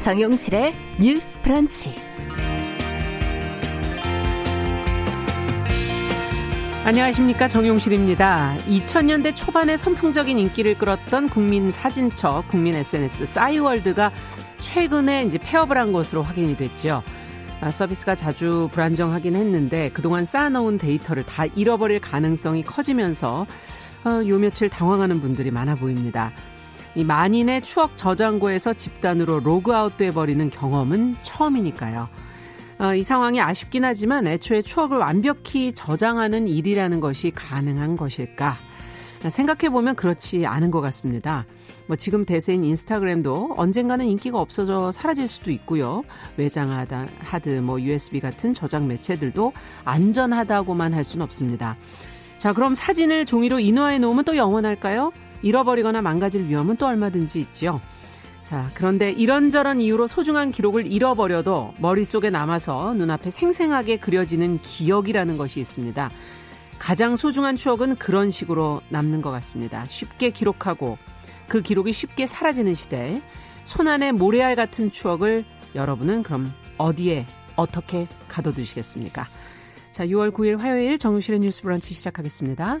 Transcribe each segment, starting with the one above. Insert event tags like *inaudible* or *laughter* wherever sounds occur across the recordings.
정용실의 뉴스 프런치. 안녕하십니까 정용실입니다. 2000년대 초반에 선풍적인 인기를 끌었던 국민 사진첩, 국민 SNS 싸이월드가 최근에 이제 폐업을 한 것으로 확인이 됐죠. 아, 서비스가 자주 불안정하긴 했는데 그동안 쌓아놓은 데이터를 다 잃어버릴 가능성이 커지면서 어, 요 며칠 당황하는 분들이 많아 보입니다. 이 만인의 추억 저장고에서 집단으로 로그아웃 돼 버리는 경험은 처음이니까요. 어, 이 상황이 아쉽긴 하지만 애초에 추억을 완벽히 저장하는 일이라는 것이 가능한 것일까? 생각해보면 그렇지 않은 것 같습니다. 뭐 지금 대세인 인스타그램도 언젠가는 인기가 없어져 사라질 수도 있고요. 외장하다, 하드, 뭐 USB 같은 저장 매체들도 안전하다고만 할 수는 없습니다. 자, 그럼 사진을 종이로 인화해 놓으면 또 영원할까요? 잃어버리거나 망가질 위험은 또 얼마든지 있지요. 자, 그런데 이런저런 이유로 소중한 기록을 잃어버려도 머릿속에 남아서 눈앞에 생생하게 그려지는 기억이라는 것이 있습니다. 가장 소중한 추억은 그런 식으로 남는 것 같습니다. 쉽게 기록하고 그 기록이 쉽게 사라지는 시대. 손안의 모래알 같은 추억을 여러분은 그럼 어디에 어떻게 가둬두시겠습니까? 자, 6월 9일 화요일 정우실의 뉴스 브런치 시작하겠습니다.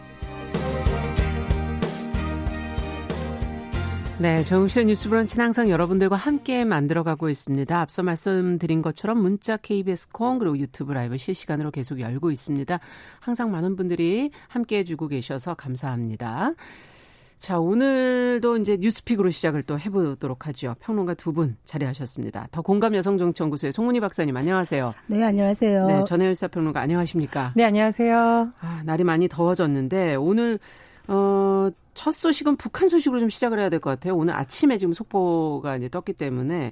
네, 정우실의 뉴스 브런치는 항상 여러분들과 함께 만들어가고 있습니다. 앞서 말씀드린 것처럼 문자 KBS 콩 그리고 유튜브 라이브 실시간으로 계속 열고 있습니다. 항상 많은 분들이 함께 해주고 계셔서 감사합니다. 자, 오늘도 이제 뉴스픽으로 시작을 또 해보도록 하죠. 평론가 두 분 자리하셨습니다. 더 공감 여성정치연구소의 송문희 박사님 안녕하세요. 네, 안녕하세요. 네, 전혜율 사평론가 안녕하십니까? 네, 안녕하세요. 아, 날이 많이 더워졌는데 오늘 어, 첫 소식은 북한 소식으로 좀 시작을 해야 될 것 같아요. 오늘 아침에 지금 속보가 이제 떴기 때문에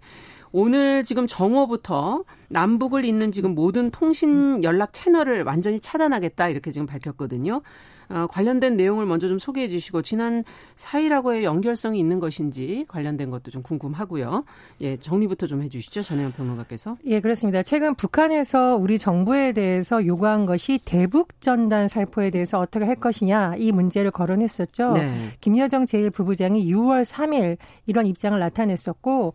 오늘 지금 정오부터 남북을 잇는 지금 모든 통신 연락 채널을 완전히 차단하겠다 이렇게 지금 밝혔거든요. 어, 관련된 내용을 먼저 좀 소개해 주시고 지난 4일하고의 연결성이 있는 것인지 관련된 것도 좀 궁금하고요. 예, 정리부터 좀 해 주시죠. 전혜연 평론가께서. 예, 그렇습니다. 최근 북한에서 우리 정부에 대해서 요구한 것이 대북 전단 살포에 대해서 어떻게 할 것이냐 이 문제를 거론했었죠. 네. 김여정 제1부부장이 6월 3일 이런 입장을 나타냈었고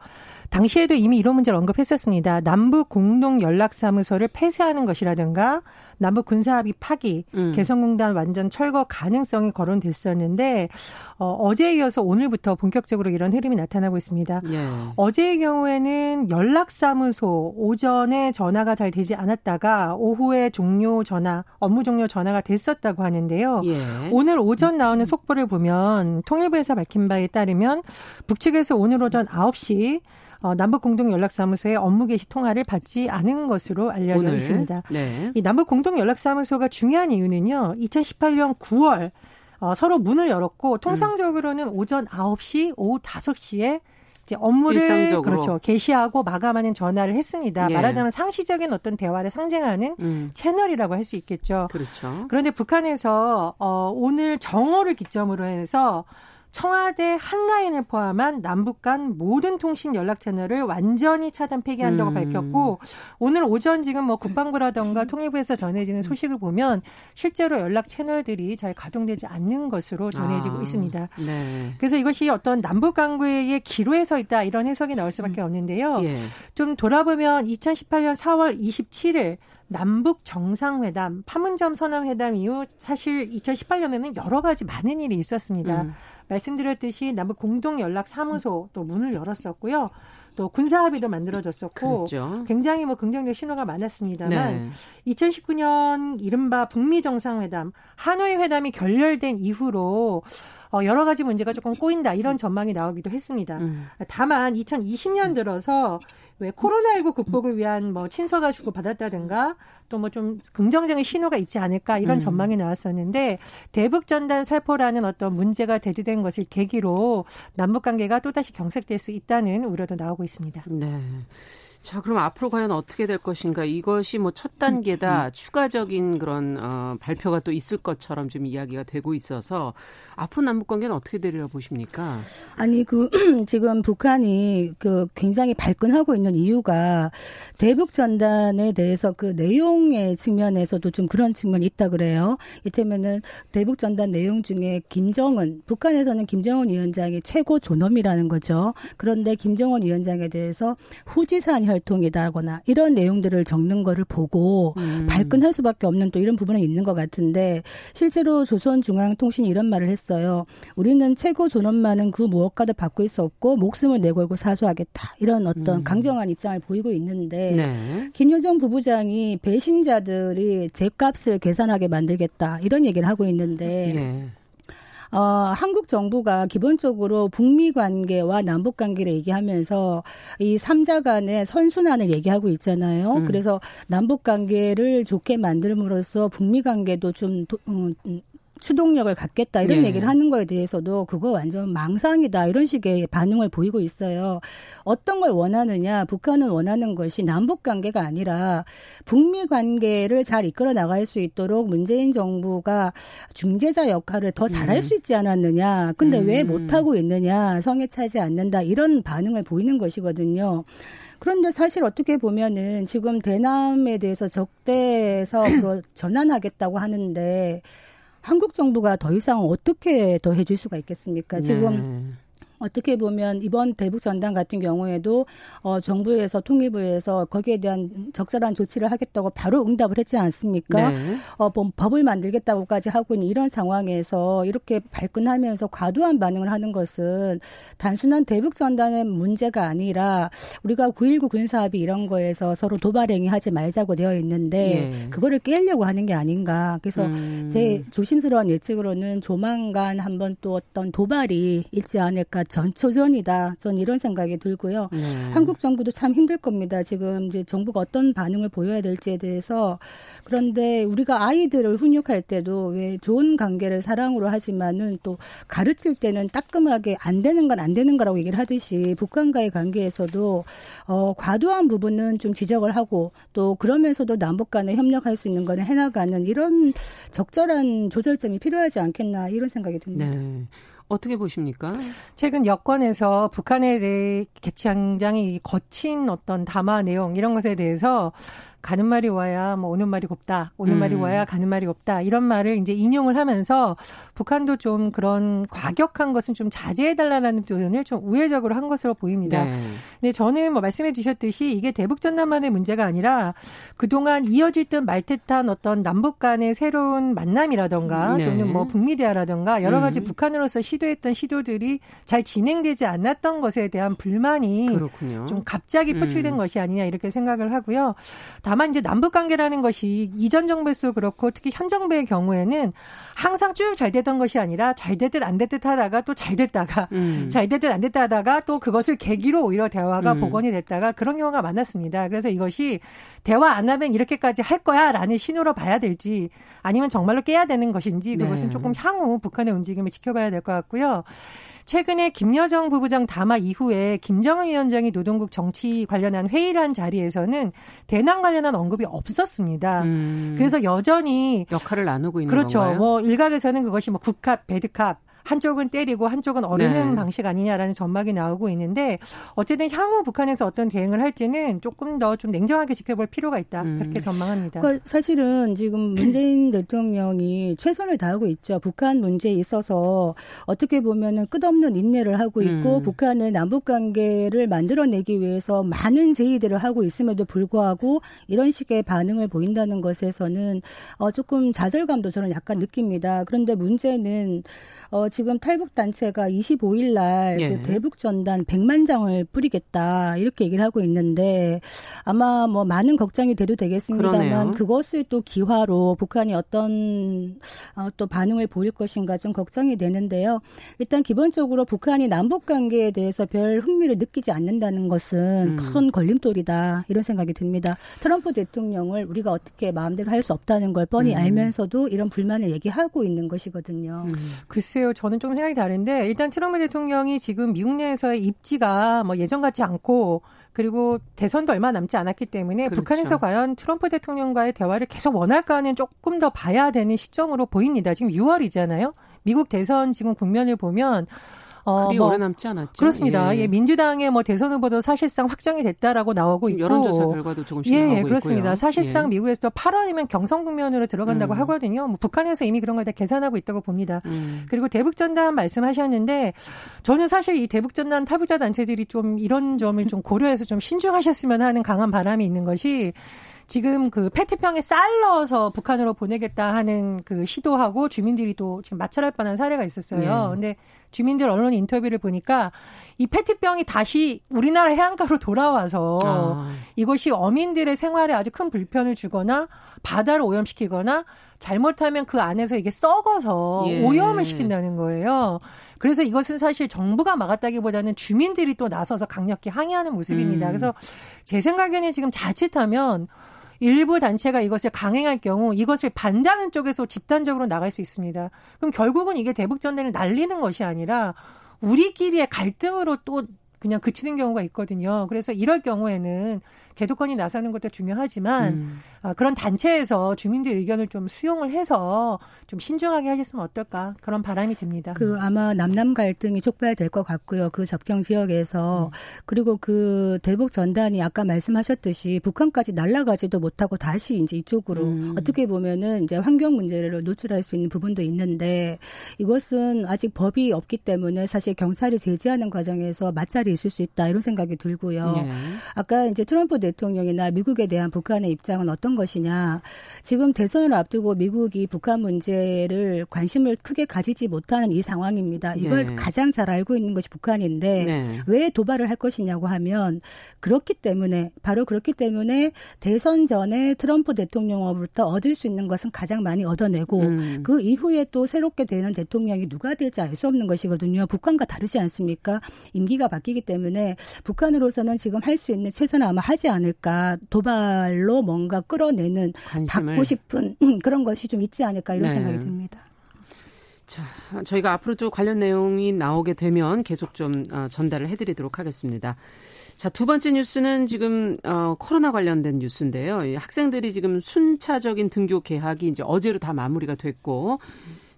당시에도 이미 이런 문제를 언급했었습니다. 남북 공동 연락사무소를 폐쇄하는 것이라든가 남북 군사합의 파기, 음. 개성공단 완전 철거 가능성이 거론됐었는데 어, 어제에 이어서 오늘부터 본격적으로 이런 흐름이 나타나고 있습니다. 예. 어제의 경우에는 연락사무소 오전에 전화가 잘 되지 않았다가 오후에 종료 전화, 업무 종료 전화가 됐었다고 하는데요. 예. 오늘 오전 나오는 속보를 보면 통일부에서 밝힌 바에 따르면 북측에서 오늘 오전 9시 어, 남북 공동 연락사무소의 업무 개시 통화를 받지 않은 것으로 알려져 오늘. 있습니다. 네. 이 남북 공동 연락사무소가 중요한 이유는요. 2018년 9월 어, 서로 문을 열었고 통상적으로는 음. 오전 9시, 오후 5시에 이제 업무를 일상적으로. 그렇죠 개시하고 마감하는 전화를 했습니다. 예. 말하자면 상시적인 어떤 대화를 상징하는 음. 채널이라고 할 수 있겠죠. 그렇죠. 그런데 북한에서 어, 오늘 정오를 기점으로 해서 청와대 한라인을 포함한 남북 간 모든 통신 연락 채널을 완전히 차단 폐기한다고 음. 밝혔고 오늘 오전 지금 뭐 국방부라던가 통일부에서 전해지는 소식을 보면 실제로 연락 채널들이 잘 가동되지 않는 것으로 전해지고 아. 있습니다. 네. 그래서 이것이 어떤 남북 강구의 기로에 서 있다 이런 해석이 나올 수밖에 음. 없는데요. 예. 좀 돌아보면 2018년 4월 27일 남북 정상회담, 파문점 선언회담 이후 사실 2018년에는 여러 가지 많은 일이 있었습니다. 음. 말씀드렸듯이 남북 공동 연락 사무소 또 문을 열었었고요. 또 군사 합의도 만들어졌었고 그렇죠. 굉장히 뭐 긍정적 신호가 많았습니다만 네. 2019년 이른바 북미 정상회담 하노이 회담이 결렬된 이후로 어, 여러 가지 문제가 조금 꼬인다 이런 전망이 나오기도 했습니다. 음. 다만 2020년 들어서 왜 코로나19 극복을 위한 뭐 친서가 주고 받았다든가 또 뭐 좀 긍정적인 신호가 있지 않을까 이런 음. 전망이 나왔었는데 대북 전단 살포라는 어떤 문제가 대두된 것을 계기로 남북 관계가 또다시 경색될 수 있다는 우려도 나오고 있습니다. 네. 자, 그럼 앞으로 과연 어떻게 될 것인가? 이것이 뭐 첫 단계다. 음, 음. 추가적인 그런 어, 발표가 또 있을 것처럼 좀 이야기가 되고 있어서 앞으로 남북 관계는 어떻게 되리라 보십니까? 아니 그 *clears throat* 지금 북한이 그 굉장히 발끈하고 있는 이유가 대북 전단에 대해서 그 내용의 측면에서도 좀 그런 측면이 있다 그래요. 이때면은 대북 전단 내용 중에 김정은 북한에서는 김정은 위원장이 최고 존엄이라는 거죠. 그런데 김정은 위원장에 대해서 후지산 혈 통이다거나 이런 내용들을 적는 거를 보고 음. 발끈할 수밖에 없는 또 이런 부분은 있는 것 같은데 실제로 조선중앙통신이 이런 말을 했어요. 우리는 최고 존엄만은 그 무엇과도 바꿀 수 없고 목숨을 내걸고 사수하겠다. 이런 어떤 음. 강경한 입장을 보이고 있는데 네. 김여정 부부장이 배신자들이 제값을 계산하게 만들겠다. 이런 얘기를 하고 있는데 네. 어, 한국 정부가 기본적으로 북미 관계와 남북 관계를 얘기하면서 이 삼자 간의 선순환을 얘기하고 있잖아요. 음. 그래서 남북 관계를 좋게 만들므로써 북미 관계도 좀 음, 추동력을 갖겠다 이런 네. 얘기를 하는 거에 대해서도 그거 완전 망상이다 이런 식의 반응을 보이고 있어요. 어떤 걸 원하느냐 북한은 원하는 것이 남북 관계가 아니라 북미 관계를 잘 이끌어 나갈 수 있도록 문재인 정부가 중재자 역할을 더 잘할 음. 수 있지 않았느냐. 근데 음. 왜 못하고 있느냐. 성에 차지 않는다 이런 반응을 보이는 것이거든요. 그런데 사실 어떻게 보면은 지금 대남에 대해서 적대에서 *clears throat* 전환하겠다고 하는데 한국 정부가 더 이상 어떻게 더 해줄 수가 있겠습니까? 지금 네. 어떻게 보면 이번 대북 전단 같은 경우에도 어 정부에서 통일부에서 거기에 대한 적절한 조치를 하겠다고 바로 응답을 했지 않습니까? 네. 어 법을 만들겠다고까지 하고 있는 이런 상황에서 이렇게 발끈하면서 과도한 반응을 하는 것은 단순한 대북 전단의 문제가 아니라 우리가 9.19 군사합의 이런 거에서 서로 도발행위 하지 말자고 되어 있는데 예. 그거를 깨려고 하는 게 아닌가. 그래서 음. 제 조심스러운 예측으로는 조만간 한번 또 어떤 도발이 있지 않을까 전초전이다. 전 이런 생각이 들고요. 네. 한국 정부도 참 힘들 겁니다. 지금 이제 정부가 어떤 반응을 보여야 될지에 대해서 그런데 우리가 아이들을 훈육할 때도 왜 좋은 관계를 사랑으로 하지만은 또 가르칠 때는 따끔하게 안 되는 건 안 되는 거라고 얘기를 하듯이 북한과의 관계에서도 어 과도한 부분은 좀 지적을 하고 또 그러면서도 남북 간에 협력할 수 있는 거는 해나가는 이런 적절한 조절점이 필요하지 않겠나 이런 생각이 듭니다. 네. 어떻게 보십니까? 최근 여권에서 북한에 대해 개치장장이 거친 어떤 담화 내용 이런 것에 대해서 가는 말이 와야 뭐 오는 말이 곱다. 오는 음. 말이 와야 가는 말이 곱다. 이런 말을 이제 인용을 하면서 북한도 좀 그런 과격한 것은 좀 자제해 달라는 표현을 좀 우회적으로 한 것으로 보입니다. 네. 근데 저는 뭐 말씀해 주셨듯이 이게 대북 전단만의 문제가 아니라 그동안 이어질 듯 말 듯한 어떤 남북 간의 새로운 만남이라던가 네. 또는 뭐 북미 대화라던가 여러 가지 음. 북한으로서 시도했던 시도들이 잘 진행되지 않았던 것에 대한 불만이 그렇군요. 좀 갑자기 표출된 음. 것이 아니냐 이렇게 생각을 하고요. 다만 이제 남북 관계라는 것이 이전 정부에서 그렇고 특히 현 정부의 경우에는 항상 쭉 잘 되던 것이 아니라 잘 됐듯 안 됐듯 하다가 또 잘 됐다가 음. *laughs* 잘 됐듯 안 됐다 하다가 또 그것을 계기로 오히려 대화가 음. 복원이 됐다가 그런 경우가 많았습니다. 그래서 이것이 대화 안 하면 이렇게까지 할 거야라는 신호로 봐야 될지 아니면 정말로 깨야 되는 것인지 그것은 네. 조금 향후 북한의 움직임을 지켜봐야 될 것 같고요. 최근에 김여정 부부장 담화 이후에 김정은 위원장이 노동국 정치 관련한 회의를 한 자리에서는 대남 관련한 언급이 없었습니다. 음. 그래서 여전히 역할을 나누고 있는 그렇죠. 건가요? 뭐 일각에서는 그것이 뭐 국합, 배드캅 한쪽은 때리고 한쪽은 어르는 네. 방식 아니냐라는 전망이 나오고 있는데 어쨌든 향후 북한에서 어떤 대응을 할지는 조금 더 좀 냉정하게 지켜볼 필요가 있다 음. 그렇게 전망합니다. 그러니까 사실은 지금 *clears throat* 문재인 대통령이 최선을 다하고 있죠. 북한 문제에 있어서 어떻게 보면은 끝없는 인내를 하고 있고 음. 북한의 남북 관계를 만들어내기 위해서 많은 제의들을 하고 있음에도 불구하고 이런 식의 반응을 보인다는 것에서는 어 조금 좌절감도 저는 약간 느낍니다. 그런데 문제는 어 지금 탈북 단체가 25일 날 예. 그 대북 전단 100만 장을 뿌리겠다 이렇게 얘기를 하고 있는데 아마 뭐 많은 걱정이 돼도 되겠습니다만 그러네요. 그것을 또 기화로 북한이 어떤 어, 또 반응을 보일 것인가 좀 걱정이 되는데요. 일단 기본적으로 북한이 남북 관계에 대해서 별 흥미를 느끼지 않는다는 것은 음. 큰 걸림돌이다 이런 생각이 듭니다. 트럼프 대통령을 우리가 어떻게 마음대로 할 수 없다는 걸 뻔히 음. 알면서도 이런 불만을 얘기하고 있는 것이거든요. 음. 글쎄요, 저는 좀 생각이 다른데 일단 트럼프 대통령이 지금 미국 내에서의 입지가 뭐 예전 같지 않고 그리고 대선도 얼마 남지 않았기 때문에 그렇죠. 북한에서 과연 트럼프 대통령과의 대화를 계속 원할까는 조금 더 봐야 되는 시점으로 보입니다. 지금 6월이잖아요. 미국 대선 지금 국면을 보면 어, 그리 뭐, 오래 남지 않았죠. 그렇습니다. 예. 예. 민주당의 뭐 대선 후보도 사실상 확정이 됐다라고 나오고 있고 여론조사 결과도 조금씩 예, 나오고 그렇습니다. 있고요. 사실상 예. 미국에서 8월이면 경선 국면으로 들어간다고 음. 하거든요. 뭐 북한에서 이미 그런 걸 다 계산하고 있다고 봅니다. 음. 그리고 대북 전단 말씀하셨는데 저는 사실 이 대북 전단 타부자 단체들이 좀 이런 점을 좀 고려해서 좀 신중하셨으면 하는 강한 바람이 있는 것이 지금 그 페트병에 쌀 넣어서 북한으로 보내겠다 하는 그 시도하고 주민들이 또 지금 마찰할 뻔한 사례가 있었어요. 네. 근데 주민들 언론 인터뷰를 보니까 이 페트병이 다시 우리나라 해안가로 돌아와서 아. 이것이 어민들의 생활에 아주 큰 불편을 주거나 바다를 오염시키거나 잘못하면 그 안에서 이게 썩어서 예. 오염을 시킨다는 거예요. 그래서 이것은 사실 정부가 막았다기보다는 주민들이 또 나서서 강력히 항의하는 모습입니다. 음. 그래서 제 생각에는 지금 자칫하면 일부 단체가 이것을 강행할 경우 이것을 반대하는 쪽에서 집단적으로 나갈 수 있습니다. 그럼 결국은 이게 대북전단을 날리는 것이 아니라 우리끼리의 갈등으로 또 그냥 그치는 경우가 있거든요. 그래서 이럴 경우에는 제도권이 나서는 것도 중요하지만 음. 아, 그런 단체에서 주민들 의견을 좀 수용을 해서 좀 신중하게 하셨으면 어떨까 그런 바람이 듭니다. 그 아마 남남 갈등이 촉발될 것 같고요. 그 접경 지역에서 음. 그리고 그 대북 전단이 아까 말씀하셨듯이 북한까지 날아가지도 못하고 다시 이제 이쪽으로 음. 어떻게 보면은 이제 환경 문제를 노출할 수 있는 부분도 있는데 이것은 아직 법이 없기 때문에 사실 경찰이 제재하는 과정에서 마찰이 있을 수 있다 이런 생각이 들고요. 네. 아까 이제 트럼프 대통령이나 미국에 대한 북한의 입장은 어떤 것이냐. 지금 대선을 앞두고 미국이 북한 문제를 관심을 크게 가지지 못하는 이 상황입니다. 이걸 네. 가장 잘 알고 있는 것이 북한인데 네. 왜 도발을 할 것이냐고 하면 그렇기 때문에 바로 그렇기 때문에 대선 전에 트럼프 대통령으로부터 얻을 수 있는 것은 가장 많이 얻어내고 음. 그 이후에 또 새롭게 되는 대통령이 누가 될지 알 수 없는 것이거든요. 북한과 다르지 않습니까? 임기가 바뀌기 때문에 북한으로서는 지금 할 수 있는 최선을 아마 하지 않 을까 도발로 뭔가 끌어내는 관심을. 받고 싶은 음, 그런 것이 좀 있지 않을까 이런 네. 생각이 듭니다. 자, 저희가 앞으로 좀 관련 내용이 나오게 되면 계속 좀 어, 전달을 해드리도록 하겠습니다. 자, 두 번째 뉴스는 지금 어, 코로나 관련된 뉴스인데요. 학생들이 지금 순차적인 등교 개학이 이제 어제로 다 마무리가 됐고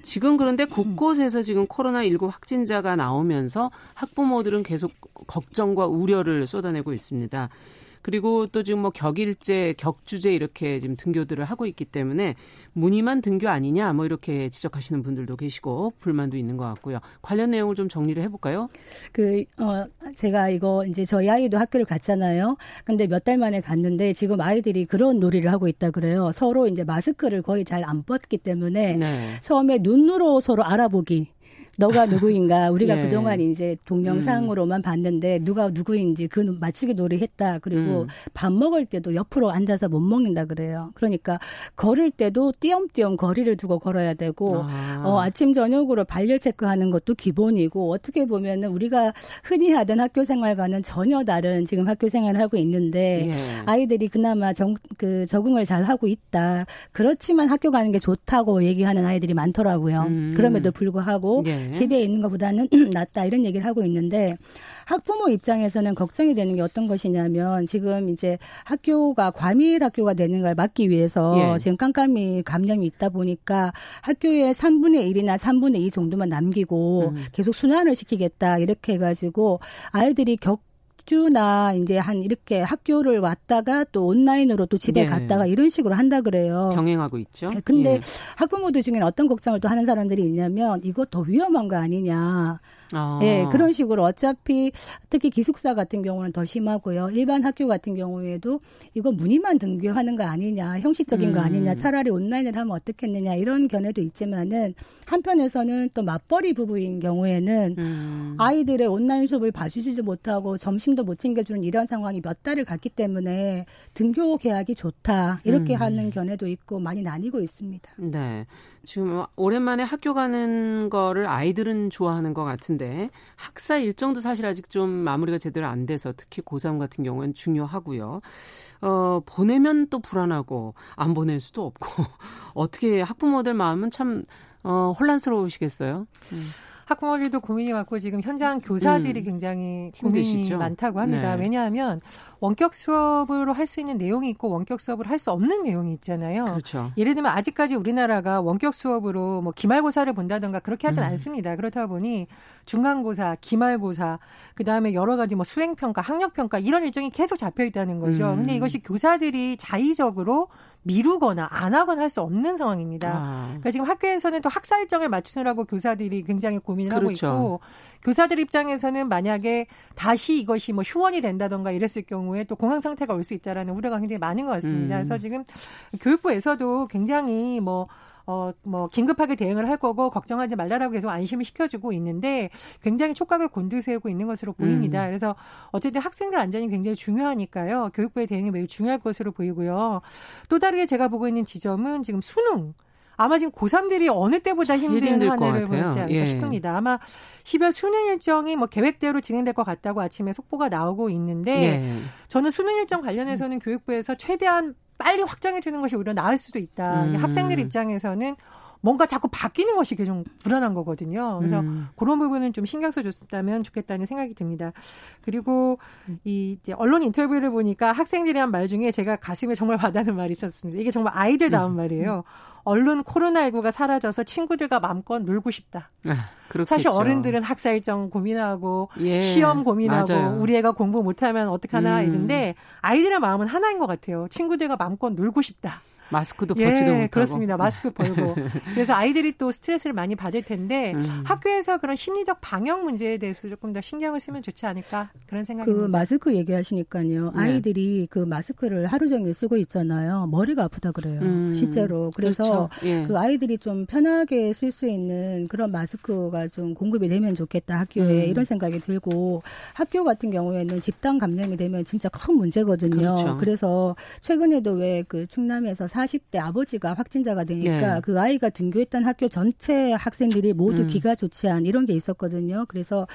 지금 그런데 곳곳에서 지금 코로나19 확진자가 나오면서 학부모들은 계속 걱정과 우려를 쏟아내고 있습니다. 그리고 또 지금 뭐 격일제, 격주제 이렇게 지금 등교들을 하고 있기 때문에 무늬만 등교 아니냐 뭐 이렇게 지적하시는 분들도 계시고 불만도 있는 것 같고요. 관련 내용을 좀 정리를 해볼까요? 그, 어, 제가 이거 이제 저희 아이도 학교를 갔잖아요. 근데 몇 달 만에 갔는데 지금 아이들이 그런 놀이를 하고 있다 그래요. 서로 이제 마스크를 거의 잘 안 벗기 때문에 네. 처음에 눈으로 서로 알아보기. 너가 누구인가 우리가 예. 그동안 이제 동영상으로만 음. 봤는데 누가 누구인지 그 맞추기 놀이 했다. 그리고 음. 밥 먹을 때도 옆으로 앉아서 못 먹는다 그래요. 그러니까 걸을 때도 띄엄띄엄 거리를 두고 걸어야 되고 아. 어, 아침 저녁으로 발열 체크하는 것도 기본이고 어떻게 보면은 우리가 흔히 하던 학교 생활과는 전혀 다른 지금 학교 생활을 하고 있는데 예. 아이들이 그나마 정, 그 적응을 잘 하고 있다. 그렇지만 학교 가는 게 좋다고 얘기하는 아이들이 많더라고요. 음. 그럼에도 불구하고 예. 네. 집에 있는 것보다는 *clears throat* 낫다 이런 얘기를 하고 있는데 학부모 입장에서는 걱정이 되는 게 어떤 것이냐면 지금 이제 학교가 과밀 학교가 되는 걸 막기 위해서 예. 지금 깜깜이 감염이 있다 보니까 학교에 3분의 1이나 3분의 2 정도만 남기고 음. 계속 순환을 시키겠다 이렇게 해가지고 아이들이 격 주나 이제 한 이렇게 학교를 왔다가 또 온라인으로 또 집에 네. 갔다가 이런 식으로 한다 그래요. 병행하고 있죠. 근데 예. 학부모들 중에는 어떤 걱정을 또 하는 사람들이 있냐면 이거 더 위험한 거 아니냐. 아. 예, 그런 식으로 어차피 특히 기숙사 같은 경우는 더 심하고요. 일반 학교 같은 경우에도 이거 문의만 등교하는 거 아니냐, 형식적인 음. 거 아니냐, 차라리 온라인을 하면 어떻겠느냐 이런 견해도 있지만은 한편에서는 또 맞벌이 부부인 경우에는 음. 아이들의 온라인 수업을 봐주지도 못하고 점심도 못 챙겨주는 이런 상황이 몇 달을 갔기 때문에 등교 계약이 좋다 이렇게 음. 하는 견해도 있고 많이 나뉘고 있습니다. 네. 지금 오랜만에 학교 가는 거를 아이들은 좋아하는 것 같은데 학사 일정도 사실 아직 좀 마무리가 제대로 안 돼서 특히 고3 같은 경우는 중요하고요. 어, 보내면 또 불안하고 안 보낼 수도 없고 *laughs* 어떻게 학부모들 마음은 참 어, 혼란스러우시겠어요. 음. 학부모들도 고민이 많고 지금 현장 교사들이 음. 굉장히 고민이 힘드시죠? 많다고 합니다. 네. 왜냐하면 원격 수업으로 할 수 있는 내용이 있고 원격 수업을 할 수 없는 내용이 있잖아요. 그렇죠. 예를 들면 아직까지 우리나라가 원격 수업으로 뭐 기말고사를 본다던가 그렇게 하진 음. 않습니다. 그렇다 보니 중간고사, 기말고사, 그 다음에 여러 가지 뭐 수행평가, 학력평가 이런 일정이 계속 잡혀 있다는 거죠. 음. 근데 이것이 교사들이 자의적으로 미루거나 안 하거나 할 수 없는 상황입니다. 아. 그러니까 지금 학교에서는 또 학사 일정을 맞추느라고 교사들이 굉장히 고민을 그렇죠. 하고 있고 교사들 입장에서는 만약에 다시 이것이 뭐 휴원이 된다던가 이랬을 경우에 또 공황 상태가 올 수 있다라는 우려가 굉장히 많은 것 같습니다. 음. 그래서 지금 교육부에서도 굉장히 뭐 어, 뭐, 긴급하게 대응을 할 거고, 걱정하지 말라라고 계속 안심을 시켜주고 있는데, 굉장히 촉각을 곤두세우고 있는 것으로 보입니다. 음. 그래서, 어쨌든 학생들 안전이 굉장히 중요하니까요. 교육부의 대응이 매우 중요할 것으로 보이고요. 또 다르게 제가 보고 있는 지점은 지금 수능. 아마 지금 고3들이 어느 때보다 힘든 한 해를 보지 않을까 예. 싶습니다. 아마 10월 수능 일정이 뭐 계획대로 진행될 것 같다고 아침에 속보가 나오고 있는데 예. 저는 수능 일정 관련해서는 음. 교육부에서 최대한 빨리 확정해 주는 것이 오히려 나을 수도 있다. 음. 학생들 입장에서는 뭔가 자꾸 바뀌는 것이 계속 불안한 거거든요. 그래서 음. 그런 부분은 좀 신경 써줬다면 좋겠다는 생각이 듭니다. 그리고 이 이제 언론 인터뷰를 보니까 학생들이 한 말 중에 제가 가슴에 정말 *laughs* 와닿는 말이 있었습니다. 이게 정말 아이들다운 음. 말이에요. 얼른 코로나19가 사라져서 친구들과 마음껏 놀고 싶다. 아, 사실 어른들은 학사 일정 고민하고 예, 시험 고민하고 맞아요. 우리 애가 공부 못하면 어떡하나 음. 이런데 아이들의 마음은 하나인 것 같아요. 친구들과 마음껏 놀고 싶다. 마스크도 벗지도 예, 못하고. 그렇습니다. 마스크 *laughs* 벌고. 그래서 아이들이 또 스트레스를 많이 받을 텐데 음. 학교에서 그런 심리적 방역 문제에 대해서 조금 더 신경을 쓰면 좋지 않을까 그런 생각이 그 마스크 얘기하시니까요. 네. 아이들이 그 마스크를 하루 종일 쓰고 있잖아요. 머리가 아프다 그래요. 음. 실제로. 그래서 그렇죠. 예. 그 아이들이 좀 편하게 쓸 수 있는 그런 마스크가 좀 공급이 되면 좋겠다 학교에 음. 이런 생각이 들고 학교 같은 경우에는 집단 감염이 되면 진짜 큰 문제거든요. 그렇죠. 그래서 최근에도 왜 그 충남에서 40대 아버지가 확진자가 되니까 네. 그 아이가 등교했던 학교 전체 학생들이 모두 음. 기가 좋지 않은 이런 게 있었거든요. 그래서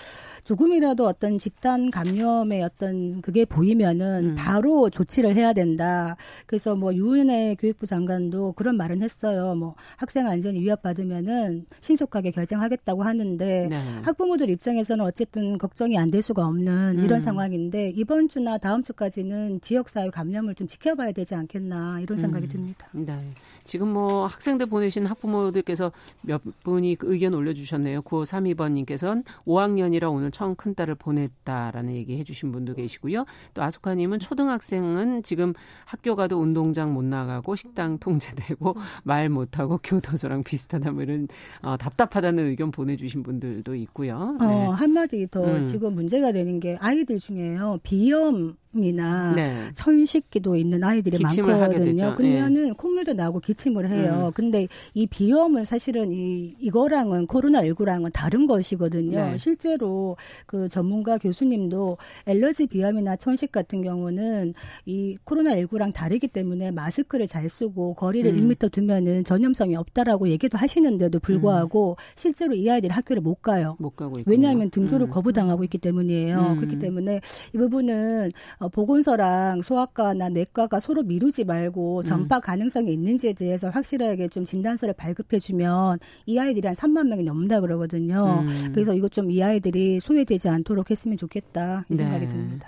조금이라도 어떤 집단 감염의 어떤 그게 보이면은 음. 바로 조치를 해야 된다. 그래서 뭐 유은혜 교육부 장관도 그런 말은 했어요. 뭐 학생 안전이 위협받으면은 신속하게 결정하겠다고 하는데 네. 학부모들 입장에서는 어쨌든 걱정이 안 될 수가 없는 이런 음. 상황인데 이번 주나 다음 주까지는 지역사회 감염을 좀 지켜봐야 되지 않겠나 이런 생각이 음. 듭니다. 네. 지금 뭐 학생들 보내신 학부모들께서 몇 분이 그 의견 올려주셨네요. 9532번님께서는 5학년이라 오늘 처음 큰 딸을 보냈다라는 얘기 해주신 분도 계시고요. 또 아소카님은 초등학생은 지금 학교 가도 운동장 못 나가고 식당 통제되고 말 못하고 교도소랑 비슷하다 뭐 이런 어, 답답하다는 의견 보내주신 분들도 있고요. 네. 어, 한마디 더 음. 지금 문제가 되는 게 아이들 중에요. 비염 이나 네. 천식기도 있는 아이들이 많거든요. 그러면은 예. 콧물도 나고 기침을 해요. 음. 근데 이 비염은 사실은 이 이거랑은 코로나 19랑은 다른 것이거든요. 네. 실제로 그 전문가 교수님도 엘러지 비염이나 천식 같은 경우는 이 코로나 19랑 다르기 때문에 마스크를 잘 쓰고 거리를 음. 1미터 두면은 전염성이 없다라고 얘기도 하시는데도 불구하고 음. 실제로 이 아이들이 학교를 못 가요. 못 가고 있군요. 왜냐하면 등교를 음. 거부당하고 있기 때문이에요. 음. 그렇기 때문에 이 부분은 어, 보건소랑 소아과나 내과가 서로 미루지 말고 음. 전파 음. 가능성이 있는지에 대해서 확실하게 좀 진단서를 발급해주면 이 아이들이 한 3만 명이 넘는다 그러거든요. 음. 그래서 이것 좀 이 아이들이 소외되지 않도록 했으면 좋겠다 이 네. 생각이 듭니다.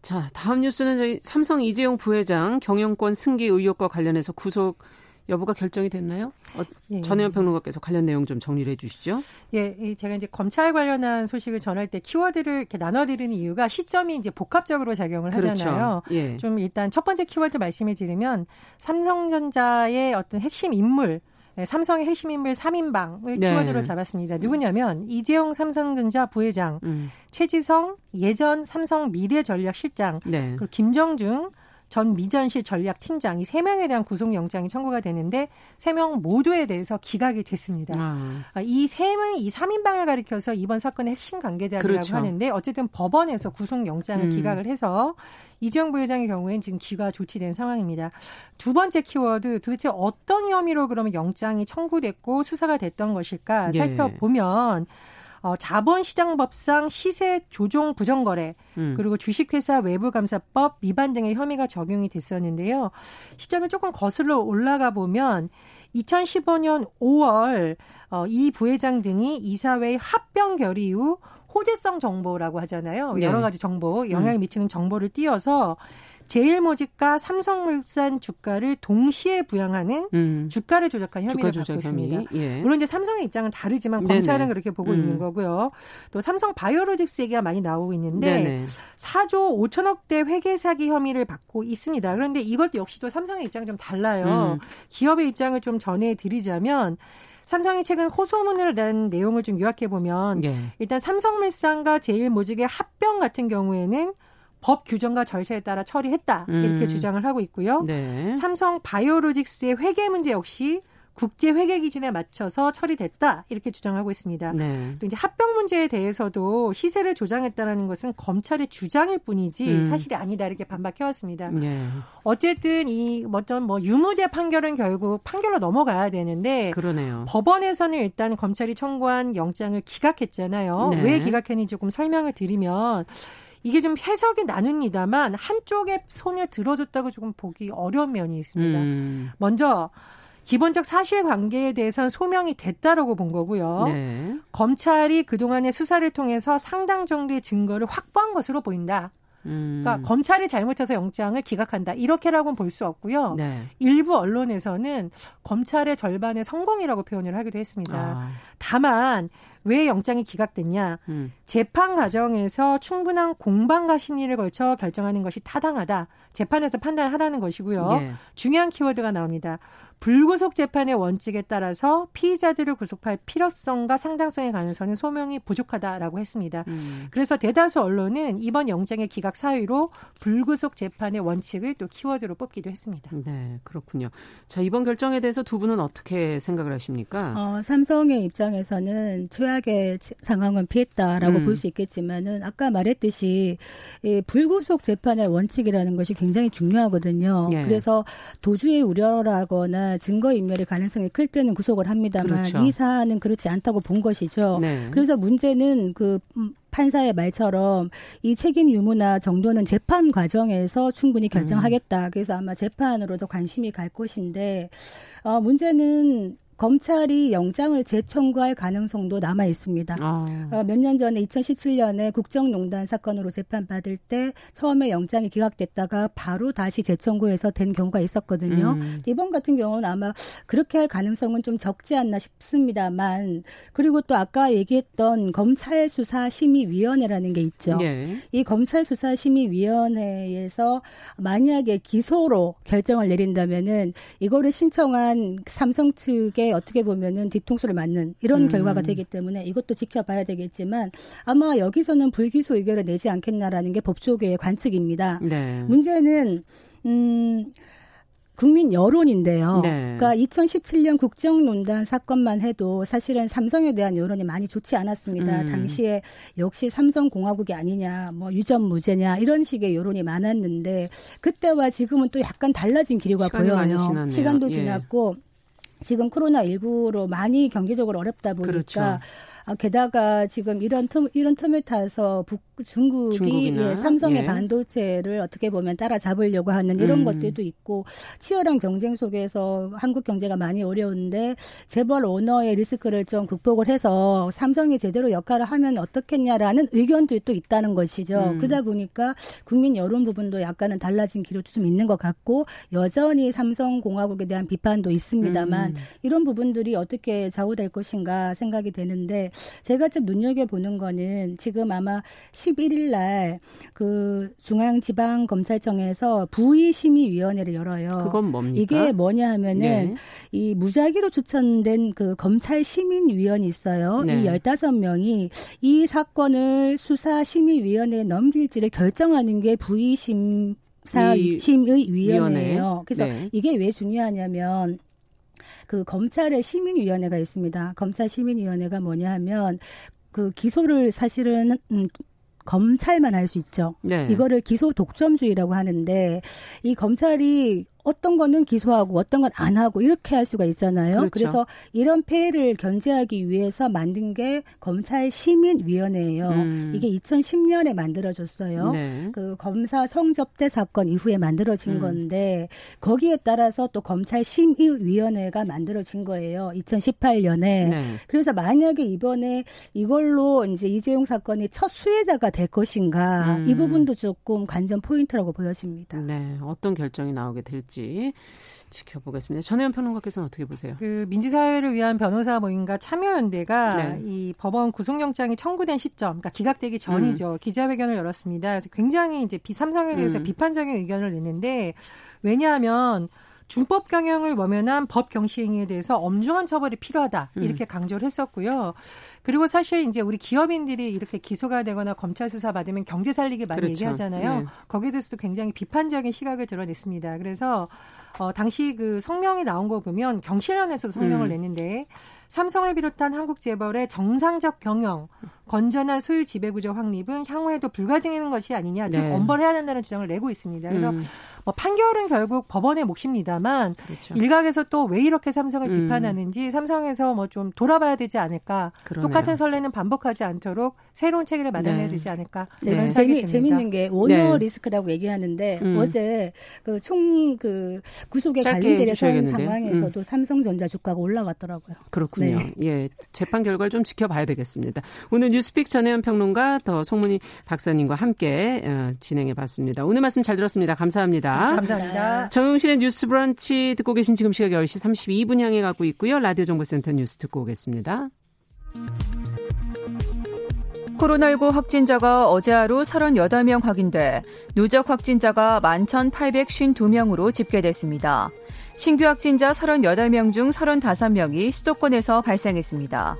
자, 다음 뉴스는 저희 삼성 이재용 부회장 경영권 승계 의혹과 관련해서 구속 여부가 결정이 됐나요? 어, 예. 전혜연 평론가께서 관련 내용 좀 정리를 해주시죠. 예, 제가 이제 검찰 관련한 소식을 전할 때 키워드를 이렇게 나눠드리는 이유가 시점이 이제 복합적으로 작용을 그렇죠. 하잖아요. 예. 좀 일단 첫 번째 키워드 말씀을 드리면 삼성전자의 어떤 핵심 인물 네, 삼성의 핵심 인물 3인방을 네. 키워드로 잡았습니다. 누구냐면 이재용 삼성전자 부회장, 음. 최지성 예전 삼성 미래전략실장, 네. 그리고 김정중 전 미전실 전략팀장 이 세 명에 대한 구속영장이 청구가 되는데 세 명 모두에 대해서 기각이 됐습니다. 아. 아 이세 명이 이 3인방을 가리켜서 이번 사건의 핵심 관계자라고 그렇죠. 하는데 어쨌든 법원에서 구속영장을 음. 기각을 해서 이재용 부회장의 경우에는 지금 기가 조치된 상황입니다. 두 번째 키워드 도대체 어떤 혐의로 그러면 영장이 청구됐고 수사가 됐던 것일까 예. 살펴보면 어, 자본시장법상 시세 조종 부정거래 음. 그리고 주식회사 외부감사법 위반 등의 혐의가 적용이 됐었는데요. 시점을 조금 거슬러 올라가 보면 2015년 5월 어, 이 부회장 등이 이사회 합병 결의 이후 호재성 정보라고 하잖아요. 네. 여러 가지 정보, 영향을 음. 미치는 정보를 띄어서 제일모직과 삼성물산 주가를 동시에 부양하는 음. 주가를 조작한 혐의를 주가 받고 있습니다. 예. 물론 이제 삼성의 입장은 다르지만 검찰은 네네. 그렇게 보고 음. 있는 거고요. 또 삼성 바이오로직스 얘기가 많이 나오고 있는데 네네. 4조 5천억 대 회계 사기 혐의를 받고 있습니다. 그런데 이것 역시도 삼성의 입장이 좀 달라요. 음. 기업의 입장을 좀 전해 드리자면 삼성이 최근 호소문을 낸 내용을 좀 요약해 보면 예. 일단 삼성물산과 제일모직의 합병 같은 경우에는 법 규정과 절차에 따라 처리했다 이렇게 음. 주장을 하고 있고요. 네. 삼성 바이오로직스의 회계 문제 역시 국제 회계 기준에 맞춰서 처리됐다 이렇게 주장하고 있습니다. 네. 또 이제 합병 문제에 대해서도 시세를 조장했다라는 것은 검찰의 주장일 뿐이지 음. 사실이 아니다 이렇게 반박해 왔습니다. 네. 어쨌든 이 어떤 뭐 유무죄 판결은 결국 판결로 넘어가야 되는데 그러네요. 법원에서는 일단 검찰이 청구한 영장을 기각했잖아요. 네. 왜 기각했는지 조금 설명을 드리면 이게 좀 해석이 나눕니다만 한쪽에 손을 들어줬다고 조금 보기 어려운 면이 있습니다. 음. 먼저 기본적 사실 관계에 대해서는 소명이 됐다라고 본 거고요. 네. 검찰이 그동안의 수사를 통해서 상당 정도의 증거를 확보한 것으로 보인다. 음. 그러니까 검찰이 잘못해서 영장을 기각한다 이렇게라고는 볼 수 없고요. 네. 일부 언론에서는 검찰의 절반의 성공이라고 표현을 하기도 했습니다. 아. 다만 왜 영장이 기각됐냐? 음. 재판 과정에서 충분한 공방과 심리를 걸쳐 결정하는 것이 타당하다. 재판에서 판단하라는 것이고요. 네. 중요한 키워드가 나옵니다. 불구속 재판의 원칙에 따라서 피의자들을 구속할 필요성과 상당성에 관해서는 소명이 부족하다라고 했습니다. 음. 그래서 대다수 언론은 이번 영장의 기각 사유로 불구속 재판의 원칙을 또 키워드로 뽑기도 했습니다. 네, 그렇군요. 자, 이번 결정에 대해서 두 분은 어떻게 생각을 하십니까? 어, 삼성의 입장에서는 최악의 상황은 피했다라고 음. 볼수 있겠지만은 아까 말했듯이 이 불구속 재판의 원칙이라는 것이 굉장히 중요하거든요. 예. 그래서 도주의 우려라거나 증거 인멸의 가능성이 클 때는 구속을 합니다만 그렇죠. 이 사안은 그렇지 않다고 본 것이죠. 네. 그래서 문제는 그 판사의 말처럼 이 책임 유무나 정도는 재판 과정에서 충분히 결정하겠다. 음. 그래서 아마 재판으로도 관심이 갈 것인데 어 문제는 검찰이 영장을 재청구할 가능성도 남아 있습니다. 아. 어, 몇년 전에 2017년에 국정농단 사건으로 재판받을 때 처음에 영장이 기각됐다가 바로 다시 재청구해서 된 경우가 있었거든요. 음. 이번 같은 경우는 아마 그렇게 할 가능성은 좀 적지 않나 싶습니다만 그리고 또 아까 얘기했던 검찰 수사 심의위원회라는 게 있죠. 네. 이 검찰 수사 심의위원회에서 만약에 기소로 결정을 내린다면은 이거를 신청한 삼성 측의 어떻게 보면은 뒤통수를 맞는 이런 음. 결과가 되기 때문에 이것도 지켜봐야 되겠지만 아마 여기서는 불기소 의결을 내지 않겠나라는 게 법조계의 관측입니다. 네. 문제는 음 국민 여론인데요. 네. 그러니까 2017년 국정농단 사건만 해도 사실은 삼성에 대한 여론이 많이 좋지 않았습니다. 음. 당시에 역시 삼성공화국이 아니냐, 뭐 유전무죄냐 이런 식의 여론이 많았는데 그때와 지금은 또 약간 달라진 기류가 보여요. 시간도 예. 지났고 지금 코로나19로 많이 경제적으로 어렵다 보니까 그렇죠. 아, 게다가 지금 이런 틈, 이런 틈을 타서 북, 중국이 예, 삼성의 예. 반도체를 어떻게 보면 따라잡으려고 하는 이런 음. 것들도 있고 치열한 경쟁 속에서 한국 경제가 많이 어려운데 재벌 오너의 리스크를 좀 극복을 해서 삼성이 제대로 역할을 하면 어떻겠냐라는 의견들도 있다는 것이죠. 음. 그러다 보니까 국민 여론 부분도 약간은 달라진 기류도 좀 있는 것 같고 여전히 삼성공화국에 대한 비판도 있습니다. 있습니다만 음. 이런 부분들이 어떻게 좌우될 것인가 생각이 되는데 제가 좀 눈여겨 보는 거는 지금 아마 11일 날 그 중앙지방검찰청에서 부의심의위원회를 열어요. 그건 뭡니까? 이게 뭐냐 하면은 네. 이 무작위로 추천된 그 검찰 시민위원이 있어요. 네. 이 15명이 이 사건을 수사심의위원회에 넘길지를 결정하는 게 부의심 사심의 위원회예요. 그래서 네. 이게 왜 중요하냐면 그 검찰의 시민위원회가 있습니다. 검찰 시민위원회가 뭐냐 하면 그 기소를 사실은 음, 검찰만 할 수 있죠. 네. 이거를 기소 독점주의라고 하는데 이 검찰이 어떤 거는 기소하고 어떤 건 안 하고 이렇게 할 수가 있잖아요. 그렇죠. 그래서 이런 폐해를 견제하기 위해서 만든 게 검찰 시민위원회예요. 음. 이게 2010년에 만들어졌어요. 네. 그 검사 성접대 사건 이후에 만들어진 음. 건데 거기에 따라서 또 검찰 심의위원회가 만들어진 거예요. 2018년에. 네. 그래서 만약에 이번에 이걸로 이제 이재용 사건이 첫 수혜자가 될 것인가 음. 이 부분도 조금 관전 포인트라고 보여집니다. 네, 어떤 결정이 나오게 될지. 될지 지켜보겠습니다. 전혜연 평론가께서는 어떻게 보세요? 그 민주사회를 위한 변호사 모임과 참여연대가 네. 이 법원 구속영장이 청구된 시점, 그러니까 기각되기 전이죠. 음. 기자회견을 열었습니다. 그래서 굉장히 이제 비삼성에 대해서 음. 비판적인 의견을 냈는데 왜냐하면 준법 경영을 모면한 법 경시행위에 대해서 엄중한 처벌이 필요하다 음. 이렇게 강조를 했었고요. 그리고 사실 이제 우리 기업인들이 이렇게 기소가 되거나 검찰 수사 받으면 경제 살리기 많이 그렇죠. 얘기하잖아요. 네. 거기에 대해서도 굉장히 비판적인 시각을 드러냈습니다. 그래서 어 당시 그 성명이 나온 거 보면 경실련에서 성명을 음. 냈는데 삼성을 비롯한 한국 재벌의 정상적 경영, 건전한 소유 지배 구조 확립은 향후에도 불가증인 것이 아니냐, 즉 네. 엄벌해야 된다는 주장을 내고 있습니다. 그래서 음. 뭐 판결은 결국 법원의 몫입니다만 그렇죠. 일각에서 또 왜 이렇게 삼성을 음. 비판하는지 삼성에서 뭐 좀 돌아봐야 되지 않을까. 그러네요. 똑같은 선례는 반복하지 않도록 새로운 체계를 마련해야 네. 되지 않을까. 네. 재미, 재밌는 게 오너 네. 리스크라고 얘기하는데 음. 어제 그 총그 그 구속에 관련된 상황에서도 음. 삼성전자 주가가 올라갔더라고요. 그렇군요. 네. 예, 재판 결과를 좀 지켜봐야 되겠습니다. 오늘 뉴스픽 전혜연 평론가 더 송문희 박사님과 함께 어, 진행해 봤습니다. 오늘 말씀 잘 들었습니다. 감사합니다. 감사합니다. 정용실의 뉴스 브런치 듣고 계신 지금 시각 10시 32분 향해 가고 있고요. 라디오 정보센터 뉴스 듣고 오겠습니다. 코로나19 확진자가 어제 하루 38명 확인돼 누적 확진자가 11,852명으로 집계됐습니다. 신규 확진자 38명 중 35명이 수도권에서 발생했습니다.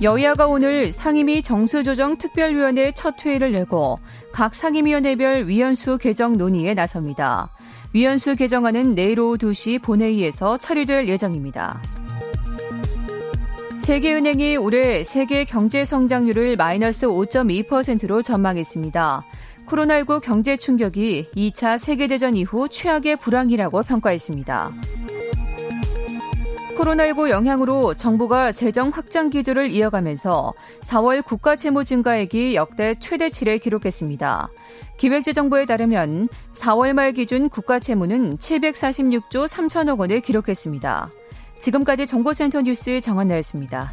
여야가 오늘 상임위 정수조정 특별위원회 첫 회의를 내고 각 상임위원회별 위원수 개정 논의에 나섭니다. 위원수 개정안은 내일 오후 2시 본회의에서 처리될 예정입니다. 세계은행이 올해 세계 경제 성장률을 마이너스 5.2%로 전망했습니다. 코로나19 경제 충격이 2차 세계대전 이후 최악의 불황이라고 평가했습니다. 코로나19 영향으로 정부가 재정 확장 기조를 이어가면서 4월 국가 채무 증가액이 역대 최대치를 기록했습니다. 기획재정부에 따르면 4월 말 기준 국가 채무는 746조 3천억 원을 기록했습니다. 지금까지 정보센터 뉴스 정원나였습니다.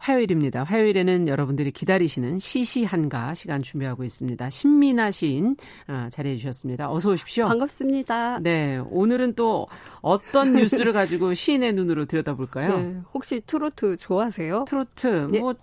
화요일입니다. 화요일에는 여러분들이 기다리시는 시시한가 시간 준비하고 있습니다. 신민아 시인 어, 자리해 주셨습니다. 어서 오십시오. 반갑습니다. 네, 오늘은 또 어떤 *laughs* 뉴스를 가지고 시인의 눈으로 들여다볼까요? 네, 혹시 트로트 좋아하세요? 트로트 네. 뭐